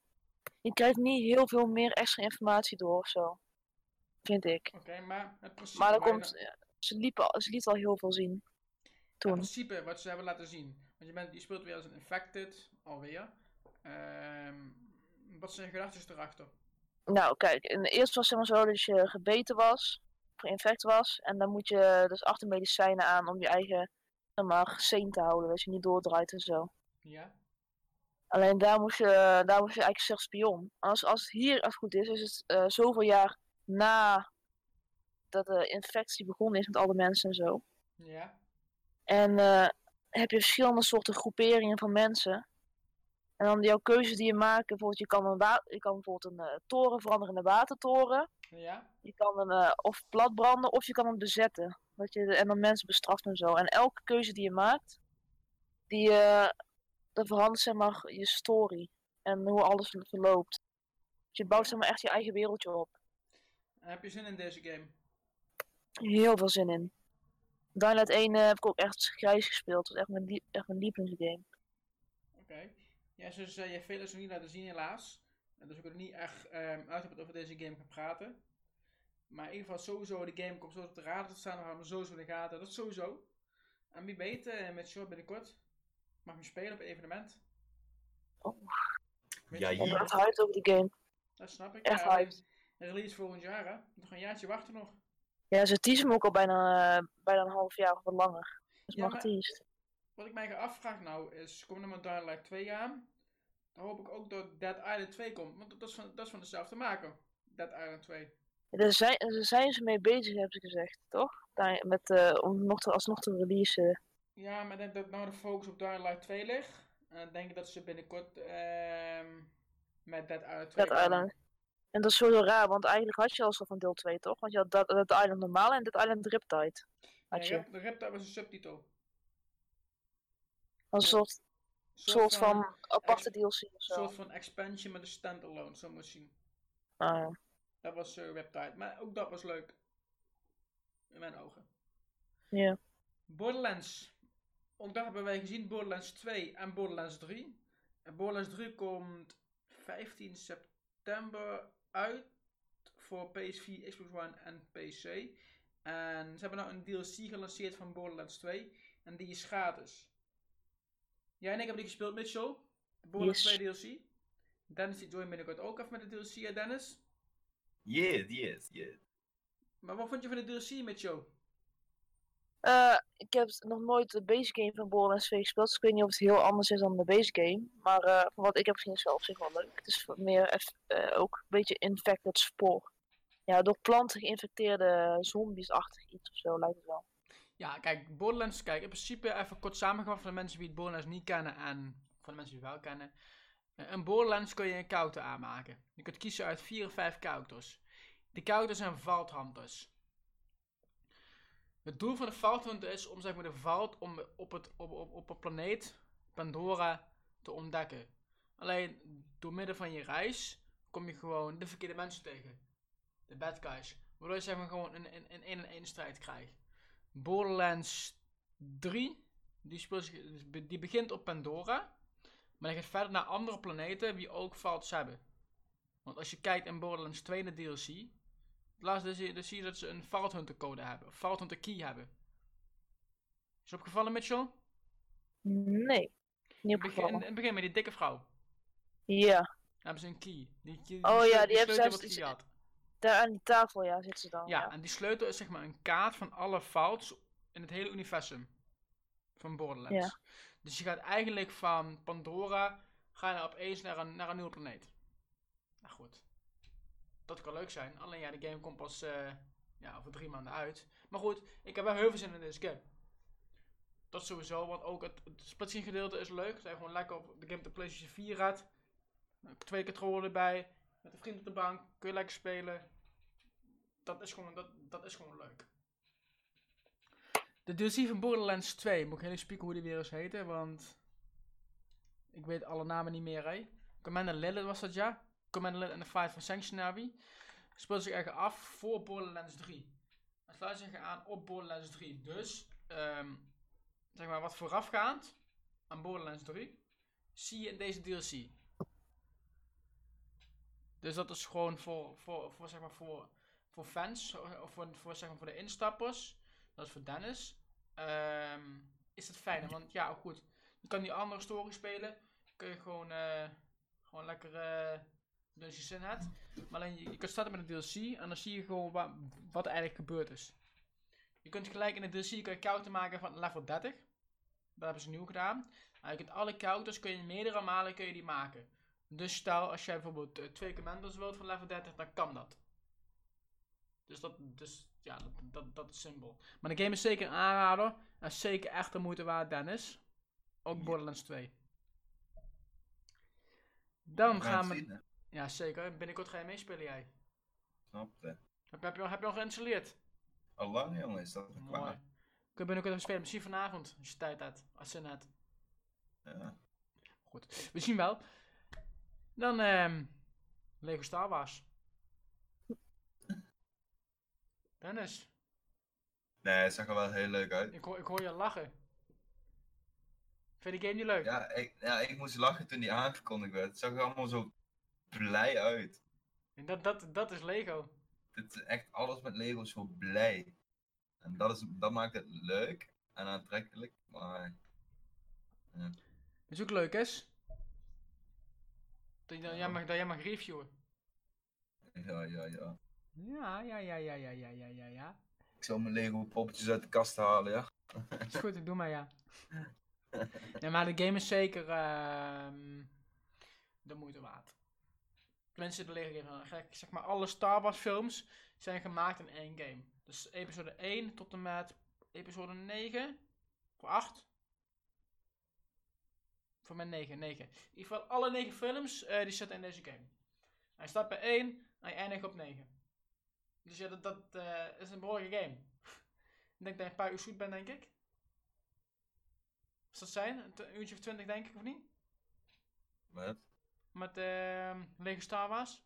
Je krijgt niet heel veel meer extra informatie door of zo. Vind ik. Oké, maar het principe... Maar komt, dan- ja, ze, liepen, al- ze liet al heel veel zien. Het Toen. principe wat ze hebben laten zien. Want je, bent, je speelt weer als een infected, alweer. Ehm, wat zijn gedachten erachter? Nou, kijk, in de eerste was het zeg maar zo dat je gebeten was, geïnfect was. En dan moet je dus achter medicijnen aan om je eigen, zeg maar, sane te houden. Dat je niet doordraait en zo. Ja? Alleen daar moest je, daar moest je eigenlijk zelf spion. Als, als het hier als het goed is, is het eh, zoveel jaar na dat de infectie begonnen is met alle mensen en zo. Ja? En eh, heb je verschillende soorten groeperingen van mensen. En dan jouw keuzes die je maakt, bijvoorbeeld je kan, een je kan bijvoorbeeld een eh, toren veranderen in een watertoren. Ja? Je kan hem eh, of plat branden of je kan hem bezetten. Dat je, en dan mensen bestraft en zo. En elke keuze die je maakt, die, dat verandert zeg maar je story. En hoe alles ver- verloopt. Dus je bouwt zeg maar echt je eigen wereldje op. Heb je zin in deze game? Heel veel zin in. Dying Light 1 eh, heb ik ook echt grijs gespeeld. Dat is echt mijn, echt mijn lievelingsgame. Oké. Ja, zoals uh, je veel is nog niet laten zien helaas. En dus ik er niet echt ehm uitgebreid over deze game gaan praten. Maar in ieder geval sowieso, de game komt zo op de radar te staan. We houden hem sowieso in de gaten. Dat is sowieso. En wie weet, eh, met Short binnenkort mag je spelen op een evenement. Oh. Weet Ja, je, Ik Ja. hyped over die game. Dat snap ik. Echt Ja, hyped. Release volgend jaar, hè? Nog een jaartje wachten nog. Ja, ze teasen me ook al bijna, eh, bijna een half jaar of wat langer. Dat is Ja, maar maar-. Wat ik mij ga afvragen nou is, komt er met Dying Light 2 aan? Dan hoop ik ook dat Dead Island 2 komt. Want dat is van, dat is van dezelfde maker. Dead Island 2. Daar zijn, daar zijn ze mee bezig, hebben ze gezegd, toch? Daar, met, eh, om nog te, alsnog te releasen. Ja, maar ik denk dat nou de focus op Dying Light 2 ligt. En dan denk ik dat ze binnenkort ehm met Dead Island 2 Dead Island. En dat is sowieso raar, want eigenlijk had je al zo van deel 2, toch? Want je had Dead, Dead Island normaal en Dead Island Riptide. Had Ja, je. Rip- de Riptide was een subtitel. Een soort, soort van aparte DLC of Een zo. soort van expansion met een standalone, zo moet je zien. Ah, ja. Dat was eh Riptide. Maar ook dat was leuk. In mijn ogen. Ja. Borderlands. Ook dat hebben wij gezien. Borderlands 2 en Borderlands 3. En Borderlands 3 komt 15 september uit voor PS4, Xbox One en PC. En ze hebben nou een DLC gelanceerd van Borderlands 2. En die is gratis. Jij en ik hebben die gespeeld, Mitchell. De Borderlands Yes. 2 DLC. Dennis die joint binnenkort ook even met de DLC, hè Dennis? Yes, yes, yes. Maar wat vond je van de DLC, Mitchell? Eh, ik heb nog nooit de base game van Borderlands 2 gespeeld, dus ik weet niet of het heel anders is dan de base game. Maar eh, van wat ik heb gezien is wel op zich wel leuk. Het is meer eh, ook een beetje infected spoor. Ja, door planten geïnfecteerde zombies-achtig iets of zo lijkt het wel. Ja, kijk, Borderlands, kijk, in principe even kort samengevat voor de mensen die het Borderlands niet kennen en voor de mensen die het wel kennen. Een Borderlands kun je een character aanmaken. Je kunt kiezen uit vier of vijf characters. Die characters zijn Vault. Het doel van de Vault is om zeg maar de Vault om op, het, op, op, op een planeet, Pandora, te ontdekken. Alleen door middel van je reis kom je gewoon de verkeerde mensen tegen. De bad guys. Waardoor je zeg maar gewoon een 1 een, een, een strijd krijgt. Borderlands 3, die, speelt zich, die begint op Pandora. Maar die gaat verder naar andere planeten die ook vaults hebben. Want als je kijkt in Borderlands 2 in de DLC, laatst zie, je, dan zie je dat ze een Vault Hunter code hebben. Of Vault Hunter key hebben. Is het opgevallen, Mitchell? Nee, niet opgevallen. in het begin met die dikke vrouw. Ja, Hebben ze een key. Die, die, Oh ja, die hebben wat die- key had. daar aan die tafel ja, zit ze dan. Ja, Ja, en die sleutel is zeg maar een kaart van alle fouten in het hele universum van Borderlands. Ja. Dus je gaat eigenlijk van Pandora, ga je nou opeens naar een, naar een nieuwe planeet. Nou goed, dat kan leuk zijn. Alleen ja, de game komt pas eh, ja, over drie maanden uit. Maar goed, ik heb wel heel veel zin in deze game. Dat sowieso, want ook het, het splitscreen gedeelte is leuk. Zij gewoon lekker op de game de PlayStation 4 gaat. Twee controller erbij, met een vriend op de bank, kun je lekker spelen dat is gewoon, dat, dat is gewoon leuk. De DLC van Borderlands 2, moet ik heel even spieken hoe die weer eens heette, want ik weet alle namen niet meer, hè. Commander Lilith was dat, ja. Commander en de Fight van Sanctuary. Speelt zich eigenlijk af voor Borderlands 3. Het sluit zich aan op Borderlands 3. Dus, ehm, zeg maar, wat voorafgaand aan Borderlands 3, zie je in deze DLC. Dus dat is gewoon voor, voor, voor, zeg maar, voor, voor fans, of voor, voor, zeg maar, voor de instappers. Dat is voor Dennis. Ehm, is het fijn, want ja, goed. Je kan die andere story spelen. Kun je gewoon, eh, gewoon lekker eh je zin hebt. Maar alleen, je, je kunt starten met een DLC en dan zie je gewoon wa- wat er eigenlijk gebeurd is. Je kunt gelijk in de DLC kun je counter maken van level 30. Dat hebben ze nieuw gedaan. En je kunt alle counters, kun je meerdere malen kun je die maken. Dus stel, als jij bijvoorbeeld eh, twee commanders wilt van level 30, dan kan dat. Dus dat, dus, ja, dat, dat, dat is simpel. Maar de game is zeker een aanrader. En zeker echt de moeite waard, Dennis. Ook. Borderlands 2. Dan gaan we... Ja, zeker. Binnenkort ga je meespelen, jij. Snap je? Heb, heb, je, al- heb je al geïnstalleerd? Al lang, jongen, is dat Mooi. klaar. Kun je binnenkort even spelen. Misschien vanavond, als je tijd hebt. Als je zin hebt. Ja. Goed, we zien wel. Dan, ehm Lego Star Wars. Dennis, Nee, het zag er wel heel leuk uit. ik hoor, ik hoor je lachen. Vind je die game niet leuk? Ja ik, ja, ik moest lachen toen die aangekondigd werd. Het zag er allemaal zo blij uit. En dat, dat, dat is Lego. Het is echt alles met Lego is zo blij. En dat, is, dat maakt het leuk en aantrekkelijk. Maar Is ook leuk, is? Dat, jij mag, dat jij mag reviewen. ja, ja, ja. Ja, ja, ja, ja, ja, ja, ja, ja, ja. Ik zal mijn Lego poppetjes uit de kast halen, ja. Is goed, ik doe maar ja. Ja, maar de game is zeker ehm, de moeite waard. Tenminste, de Lego game. Gek, zeg maar, alle Star Wars films zijn gemaakt in één game. Dus episode 1 tot en met episode 9. Of 8. Voor mij 9, 9. In ieder geval, alle 9 films eh, die zitten in deze game. Hij start bij 1 en hij eindigt op 9. Dus ja, dat, dat eh, is een behoorlijke game. ik denk dat je een paar uur zoet bent, denk ik. Zal dat zijn? Een, uurtje of 20, denk ik, of niet? Met? Met ehm Lego Star Wars.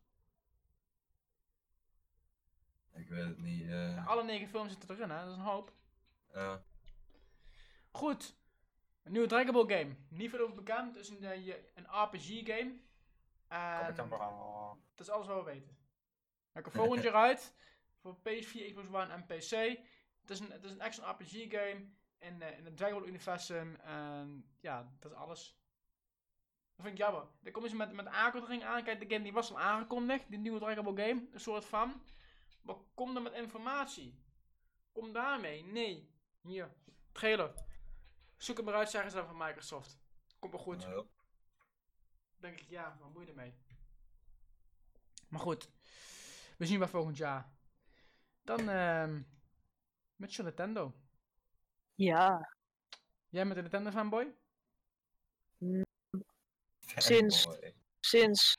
Ik weet het niet. eh, Ja, alle 9 films zitten erin, hè? Dat is een hoop. ja. Goed. Een nieuwe Dragon Ball game. Niet veel over bekend. Het is een, eh, je- een RPG game. En dat is alles wat we weten. Hij komt volgend jaar uit. Voor PS4, Xbox One en PC. Het is een, het is een action RPG game. In, eh, in het Dragon Ball universum. En ja, dat is alles. Dat vind ik jammer. Dan komen ze met, met aankondiging aan. Kijk, de game die was al aangekondigd. Die nieuwe Dragon Ball game. Een soort van. Maar kom dan met informatie. Kom daarmee. Nee. Hier. Trailer. Zoek hem eruit, zeggen ze dan van Microsoft. Komt wel goed. Ja. denk ik, ja, wat moet je ermee? Maar goed. We zien wel volgend jaar. Dan ehm met je Nintendo. Ja, Jij met de Nintendo fanboy? Sinds- sinds.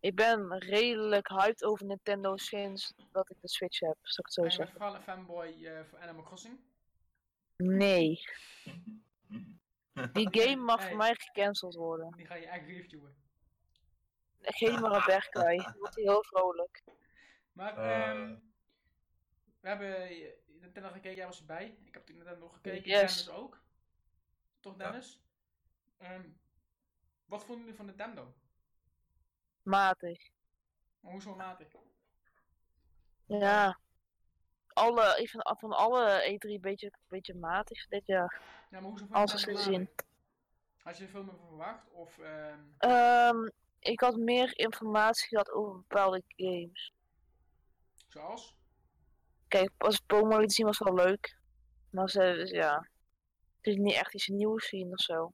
Ik ben redelijk hyped over Nintendo sinds dat ik de Switch heb, zou ik het zo je zeggen. vooral een fanboy eh, voor Animal Crossing. Nee, die game mag Hey. voor mij gecanceld worden. Die ga je echt reviewen. Geef maar een bergkui, dan wordt hij heel vrolijk. Maar Eh. ehm we hebben eh, Nintendo gekeken, jij was erbij. Ik heb Nintendo nog gekeken, Yes. Dennis ook. Toch Ja. Dennis? Wat vonden jullie van Nintendo? Matig. Maar hoezo matig? Ja. Alle, ik vind van alle E3 een beetje, beetje matig dit jaar. Ja, maar hoezo gezien. matig? Had je er veel meer van verwacht? Of ehm Ehm, ik had meer informatie gehad over bepaalde games. zoals? Kijk, als Pokémon liet zien was wel leuk. Maar ze, dus ja. Het is niet echt iets nieuws zien of zo.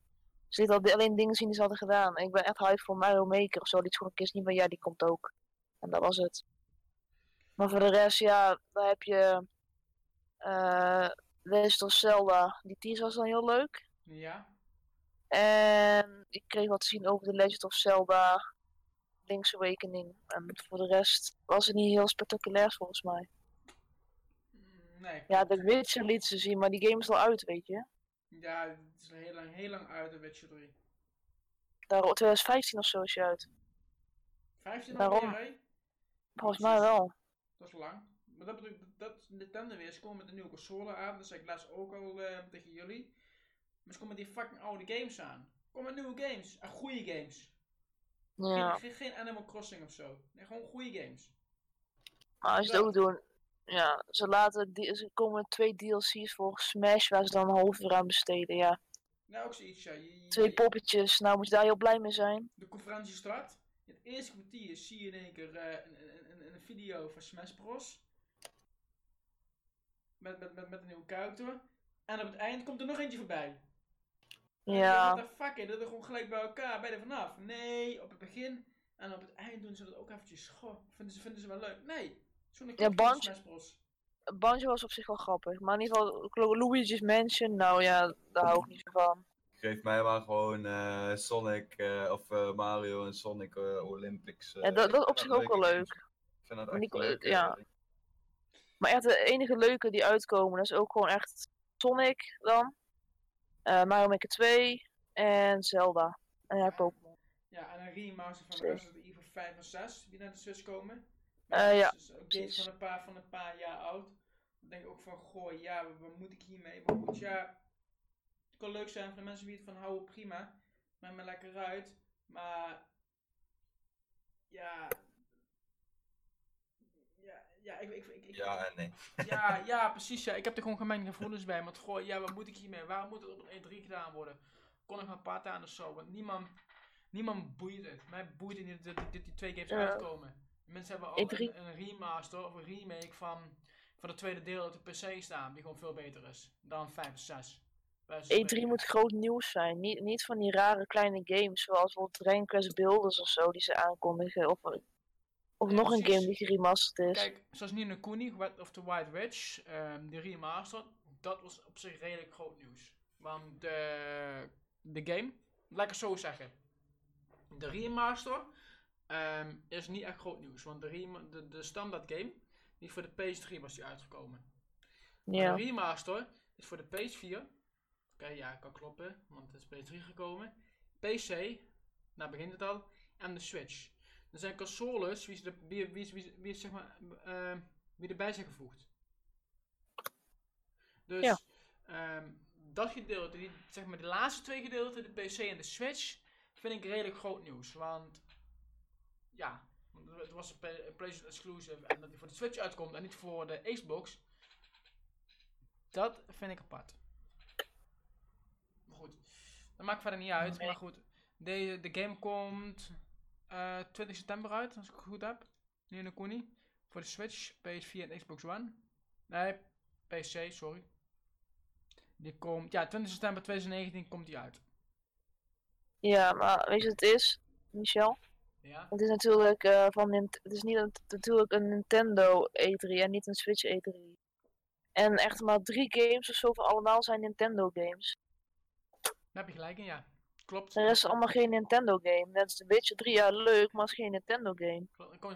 Ze lieten al- alleen dingen zien die ze hadden gedaan. En ik ben echt hyped voor Mario Maker of zo. Die gewoon een keer zien van ja, die komt ook. En dat was het. Maar voor de rest, ja, daar heb je. eh Legend of Zelda. Die teaser was dan heel leuk. Ja. En ik kreeg wat te zien over de Legend of Zelda. Link's Awakening. En voor de rest was het niet heel spectaculair volgens mij. Nee. Ja. The Witcher liet ze zien, maar die game is al uit, weet je. Ja, het is heel lang, heel lang uit, de Witcher 3. Daar, 2015 of zo is hij uit. 15 Waarom? Volgens mij wel. Dat is lang. Maar dat bedoel ik, dat Nintendo weer, ze komen met een nieuwe console aan, dat zei ik laatst ook al eh, tegen jullie. Maar ze komen met die fucking oude games aan. Kom met nieuwe games, en goede games. Ja. Geen, geen Animal Crossing of zo. Nee, gewoon goede games. Maar als ze het ook doen, ja, ze laten, die, ze komen twee DLC's voor Smash waar ze dan een half uur aan besteden, ja. Nou, ook zoiets, ja. Je, je- Twee poppetjes, nou moet je daar heel blij mee zijn. de conferentie start. In het eerste kwartier zie je in één keer eh, een, een, een, een video van Smash Bros. Met, met, met, met een nieuwe character. En op het eind komt er nog eentje voorbij. Ja, What the fuck, dat er gewoon gelijk bij elkaar, bij er vanaf. Nee, op het begin en op het eind doen ze dat ook eventjes. Goh, vinden ze, vinden ze wel leuk. Nee, zo'n Ja, Banjo- Smash Bros. Banjo was op zich wel grappig, maar in ieder geval Lu- Luigi's Mansion, nou ja, daar hou ik niet zo van. Geef mij maar gewoon eh, Sonic eh, of eh, Mario en Sonic Olympics. Ja, dat, dat op zich ook wel leuk. Ik vind dat echt leuk. ja. Maar echt de enige leuke die uitkomen, dat is ook gewoon echt Sonic dan. eh, Mario Maker 2 en Zelda. En ja, Pokémon. Ja, en een remaster van. Resident Evil 5 en 6 die naar de Switch komen. Eh, ja, Dus ook van een, paar, van een paar jaar oud. Dan denk ik ook van, goh, ja, wat, wat moet ik hiermee? Maar goed, ja, het kan leuk zijn voor de mensen die het van houden, prima. Maakt me lekker uit. Maar, ja, ja, ja, ik, ik, ik, ik- Ja en nee. ja, ja, precies. Ja. Ik heb er gewoon gemengde gevoelens bij. Want goh, ja, wat moet ik hiermee? Waarom moet het op een E3 gedaan worden? Kon ik maar een paar dagen of zo. Want niemand, niemand boeit het. Mij boeit het niet dat, die twee games Ja. uitkomen. Mensen hebben al E3. een, een remaster of een remake van, van het tweede deel op de PC staan. Die gewoon veel beter is dan 5 en 6. Bij wijze van E3 spreken. E moet groot nieuws zijn. Niet, niet van die rare kleine games, zoals bijvoorbeeld Dragon Quest Builders of zo, die ze aankondigen. Of, of Ja, nog een game die geremasterd is. Kijk, zoals Nino Kuni, Wet of the White Witch, ehm die remaster, dat was op zich redelijk groot nieuws. Want de, de game, laat ik het zo zeggen, de remaster ehm, is niet echt groot nieuws. Want de, de, de standaard game, die voor de PS3 was die uitgekomen. Ja. De remaster is voor de PS4. Oké, ja, kan kloppen, want het is PS3 gekomen. PC, nou begint het al. En de Switch. Er zijn consoles, wie, de, wie, wie, wie, wie, zeg maar, eh, wie erbij zijn gevoegd. Dus Ja. ehm, dat gedeelte, die, zeg maar de laatste twee gedeelten, de PC en de Switch, vind ik redelijk groot nieuws. Want ja, het was een Play- een PlayStation exclusive en dat die voor de Switch uitkomt en niet voor de Xbox. Dat vind ik apart. Maar goed, dat maakt verder niet uit. Maar goed, de, de game komt eh 20 september uit, als ik het goed heb. Nu in de Kuni. Voor de Switch, PS4 en Xbox One. Nee, PC, sorry. Die komt, ja, 20 september 2019 komt die uit. ja, maar weet je wat het is, Michel? Ja? Het is natuurlijk eh, van het is niet een, natuurlijk een Nintendo E3 en niet een Switch E3. En echt maar drie games of zo voor allemaal zijn Nintendo games. Daar heb je gelijk in, ja. Klopt. De rest is allemaal geen Nintendo game. Net is The Witcher 3 jaar leuk, maar het is geen Nintendo game.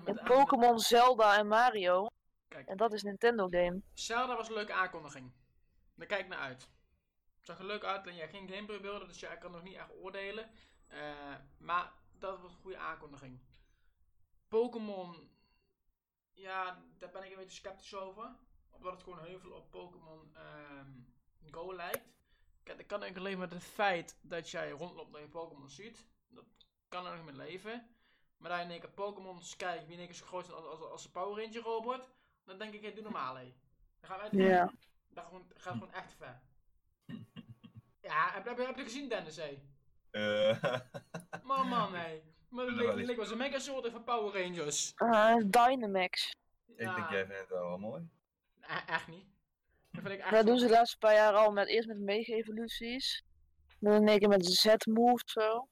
Met Pokémon, Zelda en Mario. Kijk, En dat is Nintendo game. Zelda was een leuke aankondiging. Daar kijk ik naar uit. Het zag er leuk uit en jij geen gameplay beelden, dus ja, ik kan nog niet echt oordelen. Eh, maar dat was een goede aankondiging. Pokémon, ja, daar ben ik een beetje sceptisch over. Omdat het gewoon heel veel op Pokémon ehm, Go lijkt. Kijk, dat kan ik alleen met het feit dat jij rondloopt en je Pokémon ziet. Dat kan er nog mee leven. Maar dat je in één keer Pokémons kijkt die in één keer zo groot zijn als, als, als een Power Ranger robot. Dan denk ik, hey, doe normaal hé. Dan gaan wij Ja. Dat gewoon, gaat gewoon echt ver. Ja, heb, heb, heb je gezien Dennis hé? Eh, Man man hé. Maar die was een mega soort van Power Rangers. Ah, Dynamax. ik denk jij vindt het wel mooi. E- echt niet. Dat vind ik echt Dat doen ze de laatste paar jaar al met eerst met mega-evoluties. Dan in één keer met Z-move zo.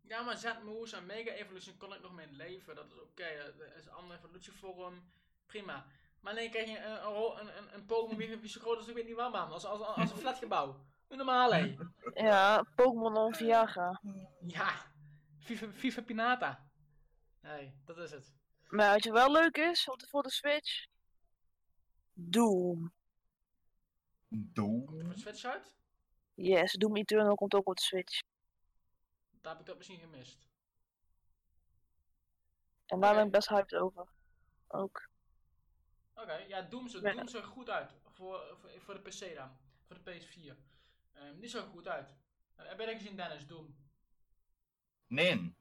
Ja, maar Z-moves en Mega Evolution kon ik nog mee leven. Dat is oké. Dat is een andere evolutievorm. Prima. Maar nee, krijg je een, een, een, een, een Pokémon wie zo groot is, ik weet niet waar man. Als, als, als een flatgebouw. Hé. Ja, Pokémon on Viagra. Ja. Viva, Viva Pinata. Nee, dat is het. Maar wat je wel leuk is op de- voor de Switch. Doom. Doom. Komt er voor Switch uit? Yes, Doom Eternal komt ook op de Switch. Daar heb ik dat misschien gemist. En daar ben ik best hyped over. Ook. Oké, ja, Doom, zo, Ja. Doom er goed uit. Voor, voor, voor de PC dan. Voor de PS4. Ehm, die zag goed uit. Heb jij dat gezien, Dennis? Doom? Nee,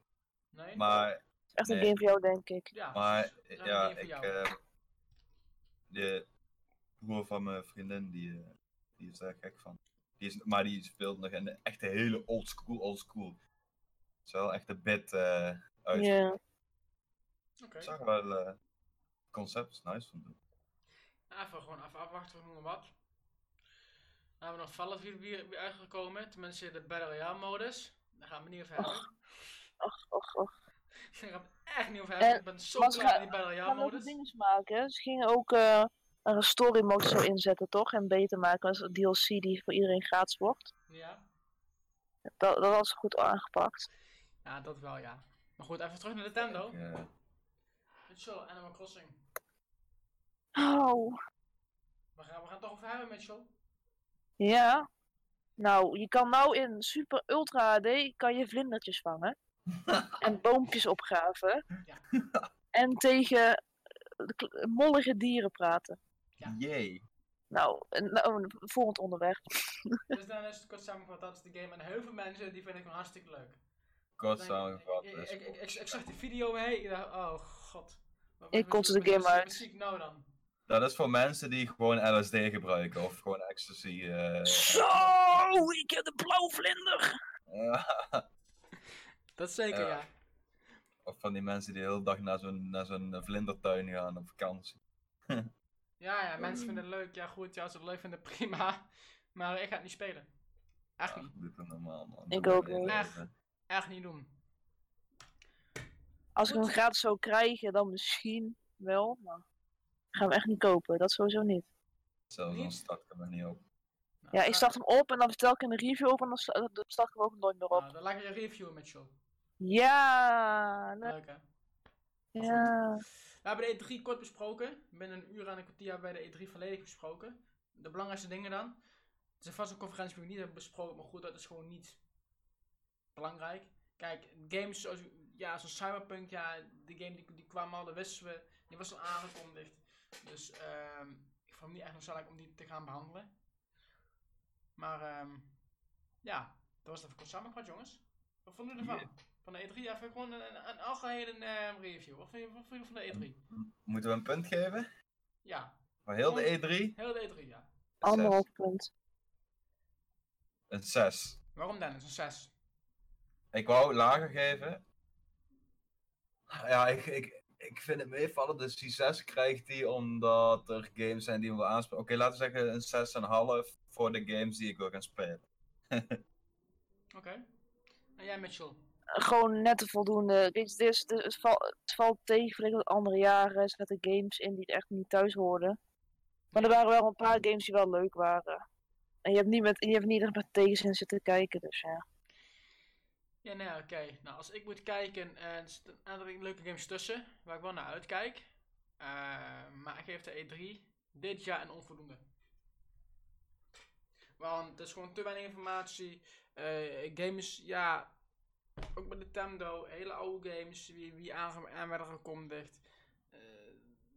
Nee? maar, Echt een Nee. game voor jou, denk ik. Ja, maar een ja, ik, eh, de broer van mijn vriendin, die, eh, die is daar gek van. Die is, maar die speelt nog de echte hele old school, old school. Het is wel echt een bit eh uit. Ja. Oké. Ik zag wel, eh, het concept is nice van doen. Even gewoon even afwachten, we noemen wat. Dan hebben we nog Valve weer, weer uitgekomen. Tenminste, de Battle Royale modus. Daar gaan we niet over hebben. Och, och, och. Daar gaan we het echt niet over hebben. En- ik ben zo ze klaar gaan- met die Battle Ze Royale modus. dingen maken. Ze gingen ook eh, een story mode zo inzetten, toch? En beter maken als een DLC die voor iedereen gratis wordt. Ja. Dat, dat was goed aangepakt. ja, dat wel ja. Maar goed, even terug naar Nintendo. Ik, eh, zo, Animal Crossing. Oh, We gaan, we gaan het toch over hebben, Mitchell. Ja. Nou, je kan nou in super ultra HD kan je vlindertjes vangen. en boompjes opgraven. Ja. En tegen eh, mollige dieren praten. Ja. Jee. Nou, nou, volgend onderwerp. Dus dan is het kort samengevat, dat is de game. En heel veel mensen die vinden het gewoon hartstikke leuk. Kort samengevat. Ik, ik, ik, ik, ik zag die video heen. Ik dacht, oh god. Wat- Ik wat- de game uit. Wat zie ik nou dan? Dat is voor mensen die gewoon LSD gebruiken of gewoon ecstasy. eh, Zo, ik heb de blauwvlinder. ja. Dat zeker, Ja. ja. Of van die mensen die de hele dag naar zo'n naar zo'n vlindertuin gaan op vakantie. Ja, ja, mensen vinden het leuk. Ja, goed, ja, als ze het leuk vinden, prima. Maar ik ga het niet spelen. Echt Ach, niet. doe het normaal man. Ik ook niet. Echt niet doen. Als ik hem gratis zou krijgen, dan misschien wel. Maar ik ga hem echt niet kopen. Dat sowieso niet. Zelfs dan start ik hem er niet op. Nou, Ja, ik start hem op en dan vertel ik in een review over en dan sta- dan start ik hem ook nooit meer op. Nou, dan laat ik je reviewen, Mitchell. Ja, leuk. Leuk, hè? Ja. We hebben de E3 kort besproken. Binnen een uur en een kwartier hebben wij de E3 volledig besproken. De belangrijkste dingen dan. Het is vast een conferentie die we niet hebben besproken, maar goed, dat is gewoon niet belangrijk. Kijk, games zoals, ja, zoals Cyberpunk, ja, die game die, die kwam al, dat wisten we, die was al aangekondigd. Dus ehm, ik vond het niet echt noodzakelijk om die te gaan behandelen. Maar ehm, ja, dat was het even kort samengevat, jongens. Wat vonden jullie ervan? Van de E3, even gewoon een, een, een algehele eh, review. Wat vond je, wat vond je van de E3? Moeten we een punt geven? Ja, Voor heel de E3? heel de E3, ja. Anderhalf punt. Een 6. Waarom Dennis? Een 6. Ik wou lager geven. Ja, ik, ik, ik vind het meevallen. Dus die 6 krijgt hij omdat er games zijn die we wil aanspreken. Oké, laten we zeggen een 6,5 voor de games die ik wil gaan spelen. Oké. En jij Mitchell? Gewoon net te voldoende. Het, is, het, is- het, valt, het valt tegen vergeleken met andere jaren. Er zaten games in die echt niet thuis hoorden. Maar er waren wel een paar games die wel leuk waren. En je hebt niet, met, je hebt niet echt met tegenzin zitten kijken, dus ja. Ja, nee, oké. Nou, als ik moet kijken, eh, er zitten een aantal leuke games tussen, waar ik wel naar uitkijk. Eh, maar ik geef de E3 dit jaar een onvoldoende. Want het is gewoon te weinig informatie. Eh, games, ja, ook bij Nintendo, hele oude games die, die aan, aan werden gekondigd.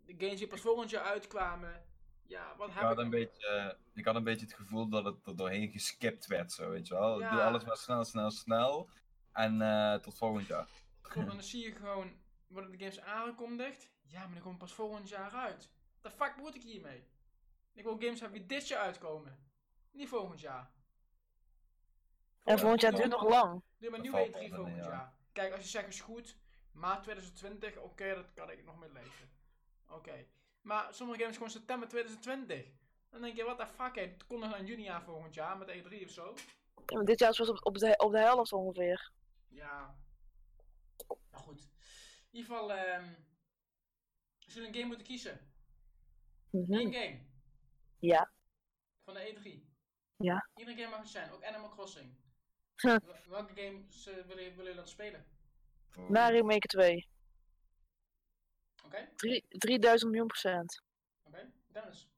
De games die pas volgend jaar uitkwamen. Ja, wat Ik had, ik een beetje, ik had een beetje het gevoel dat het er doorheen geskipt werd, zo weet je wel. Ja. Doe alles maar snel, snel, snel. En eh, tot volgend jaar. En dan zie je gewoon, worden de games aangekondigd? Ja, maar die komen pas volgend jaar uit. The fuck moet ik hiermee? Ik wil games hebben die dit jaar uitkomen. Niet volgend jaar. En volgend jaar ja. duurt nog lang. Doe maar nieuwe valt E3 wel, volgend ja. jaar. Kijk, als je zegt is goed, maart 2020, oké, dat kan ik nog mee leven. Oké. Maar sommige games gewoon september 2020. Dan denk je, wat de fuck? Het kon nog een juni aan volgend jaar met E3 of zo. Ja, maar dit jaar is pas op, op, de, op de helft ongeveer. Ja. Nou goed. In ieder geval, ehm als jullie een game moeten kiezen. Mhm. Eén game. Ja. Van de E3. Ja. Iedere game mag het zijn, ook Animal Crossing. Huh. Welke games willen willen jullie dan spelen? Voor- Mario Maker 2. Oké? Drie- 3000 miljoen procent. Oké? Dennis?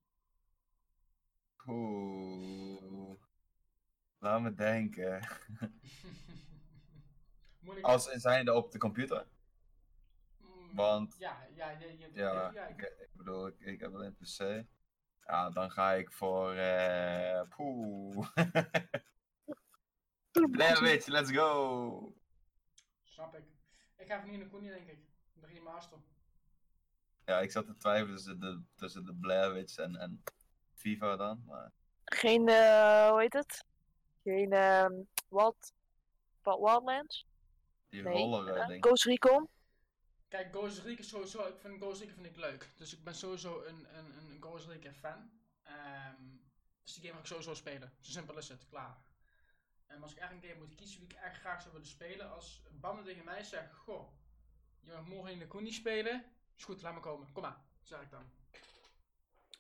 Oeh. Laat me denken. Moeilijk. Als in zijnde op de computer. Mm, want- Ja, ja, je, je hebt Ja, ik, bedoel, ik, ik heb wel een PC. Ja, dan ga ik voor. eh poeh. Blair let's go! Snap ik. Ik ga van hier naar Koenie, denk ik. De remaster. Ja, ik zat te twijfelen tussen de, tussen de Blair Witch en, en FIFA dan. Maar Geen, eh, hoe heet het? Geen, ehm Wild, Wild- Wildlands? Die Nee. roller ding. Ghost Recon? Kijk, Ghost Recon sowieso, ik vind Ghost Recon vind ik leuk. Dus ik ben sowieso een, een, een Ghost Recon fan. Ehm, dus die game ga ik sowieso spelen. Zo simpel is het, klaar. En als ik echt een game moet kiezen die ik echt graag zou willen spelen, als Banden tegen mij zegt, goh, je mag morgen in de Koenie spelen, is goed, laat me komen, kom maar, zeg ik dan.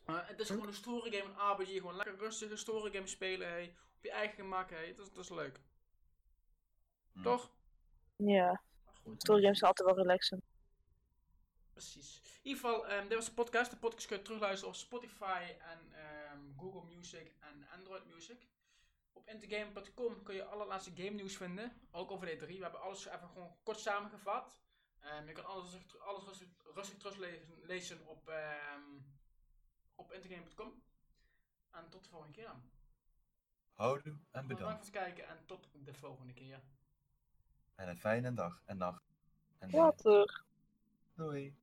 Maar het is gewoon een story game, een RPG, gewoon lekker rustig een story game spelen, hey, op je eigen gemak, hey, dat, is- dat is leuk. Hm. Toch? Ja, goed. zijn altijd wel relaxend. Precies. In ieder geval, ehm, dit was de podcast. De podcast kun je terugluisteren op Spotify en ehm, Google Music en Android Music. Op intergame.com kun je alle laatste game nieuws vinden. Ook over de E3. We hebben alles even gewoon kort samengevat. Ehm, je kan alles, rustig- alles rustig, rustig teruglezen lezen op, ehm op intergame.com. En tot de volgende keer dan. Houdoe en Bedankt bedankt. voor het kijken en tot de volgende keer. En een fijne dag en nacht. En Later. doei.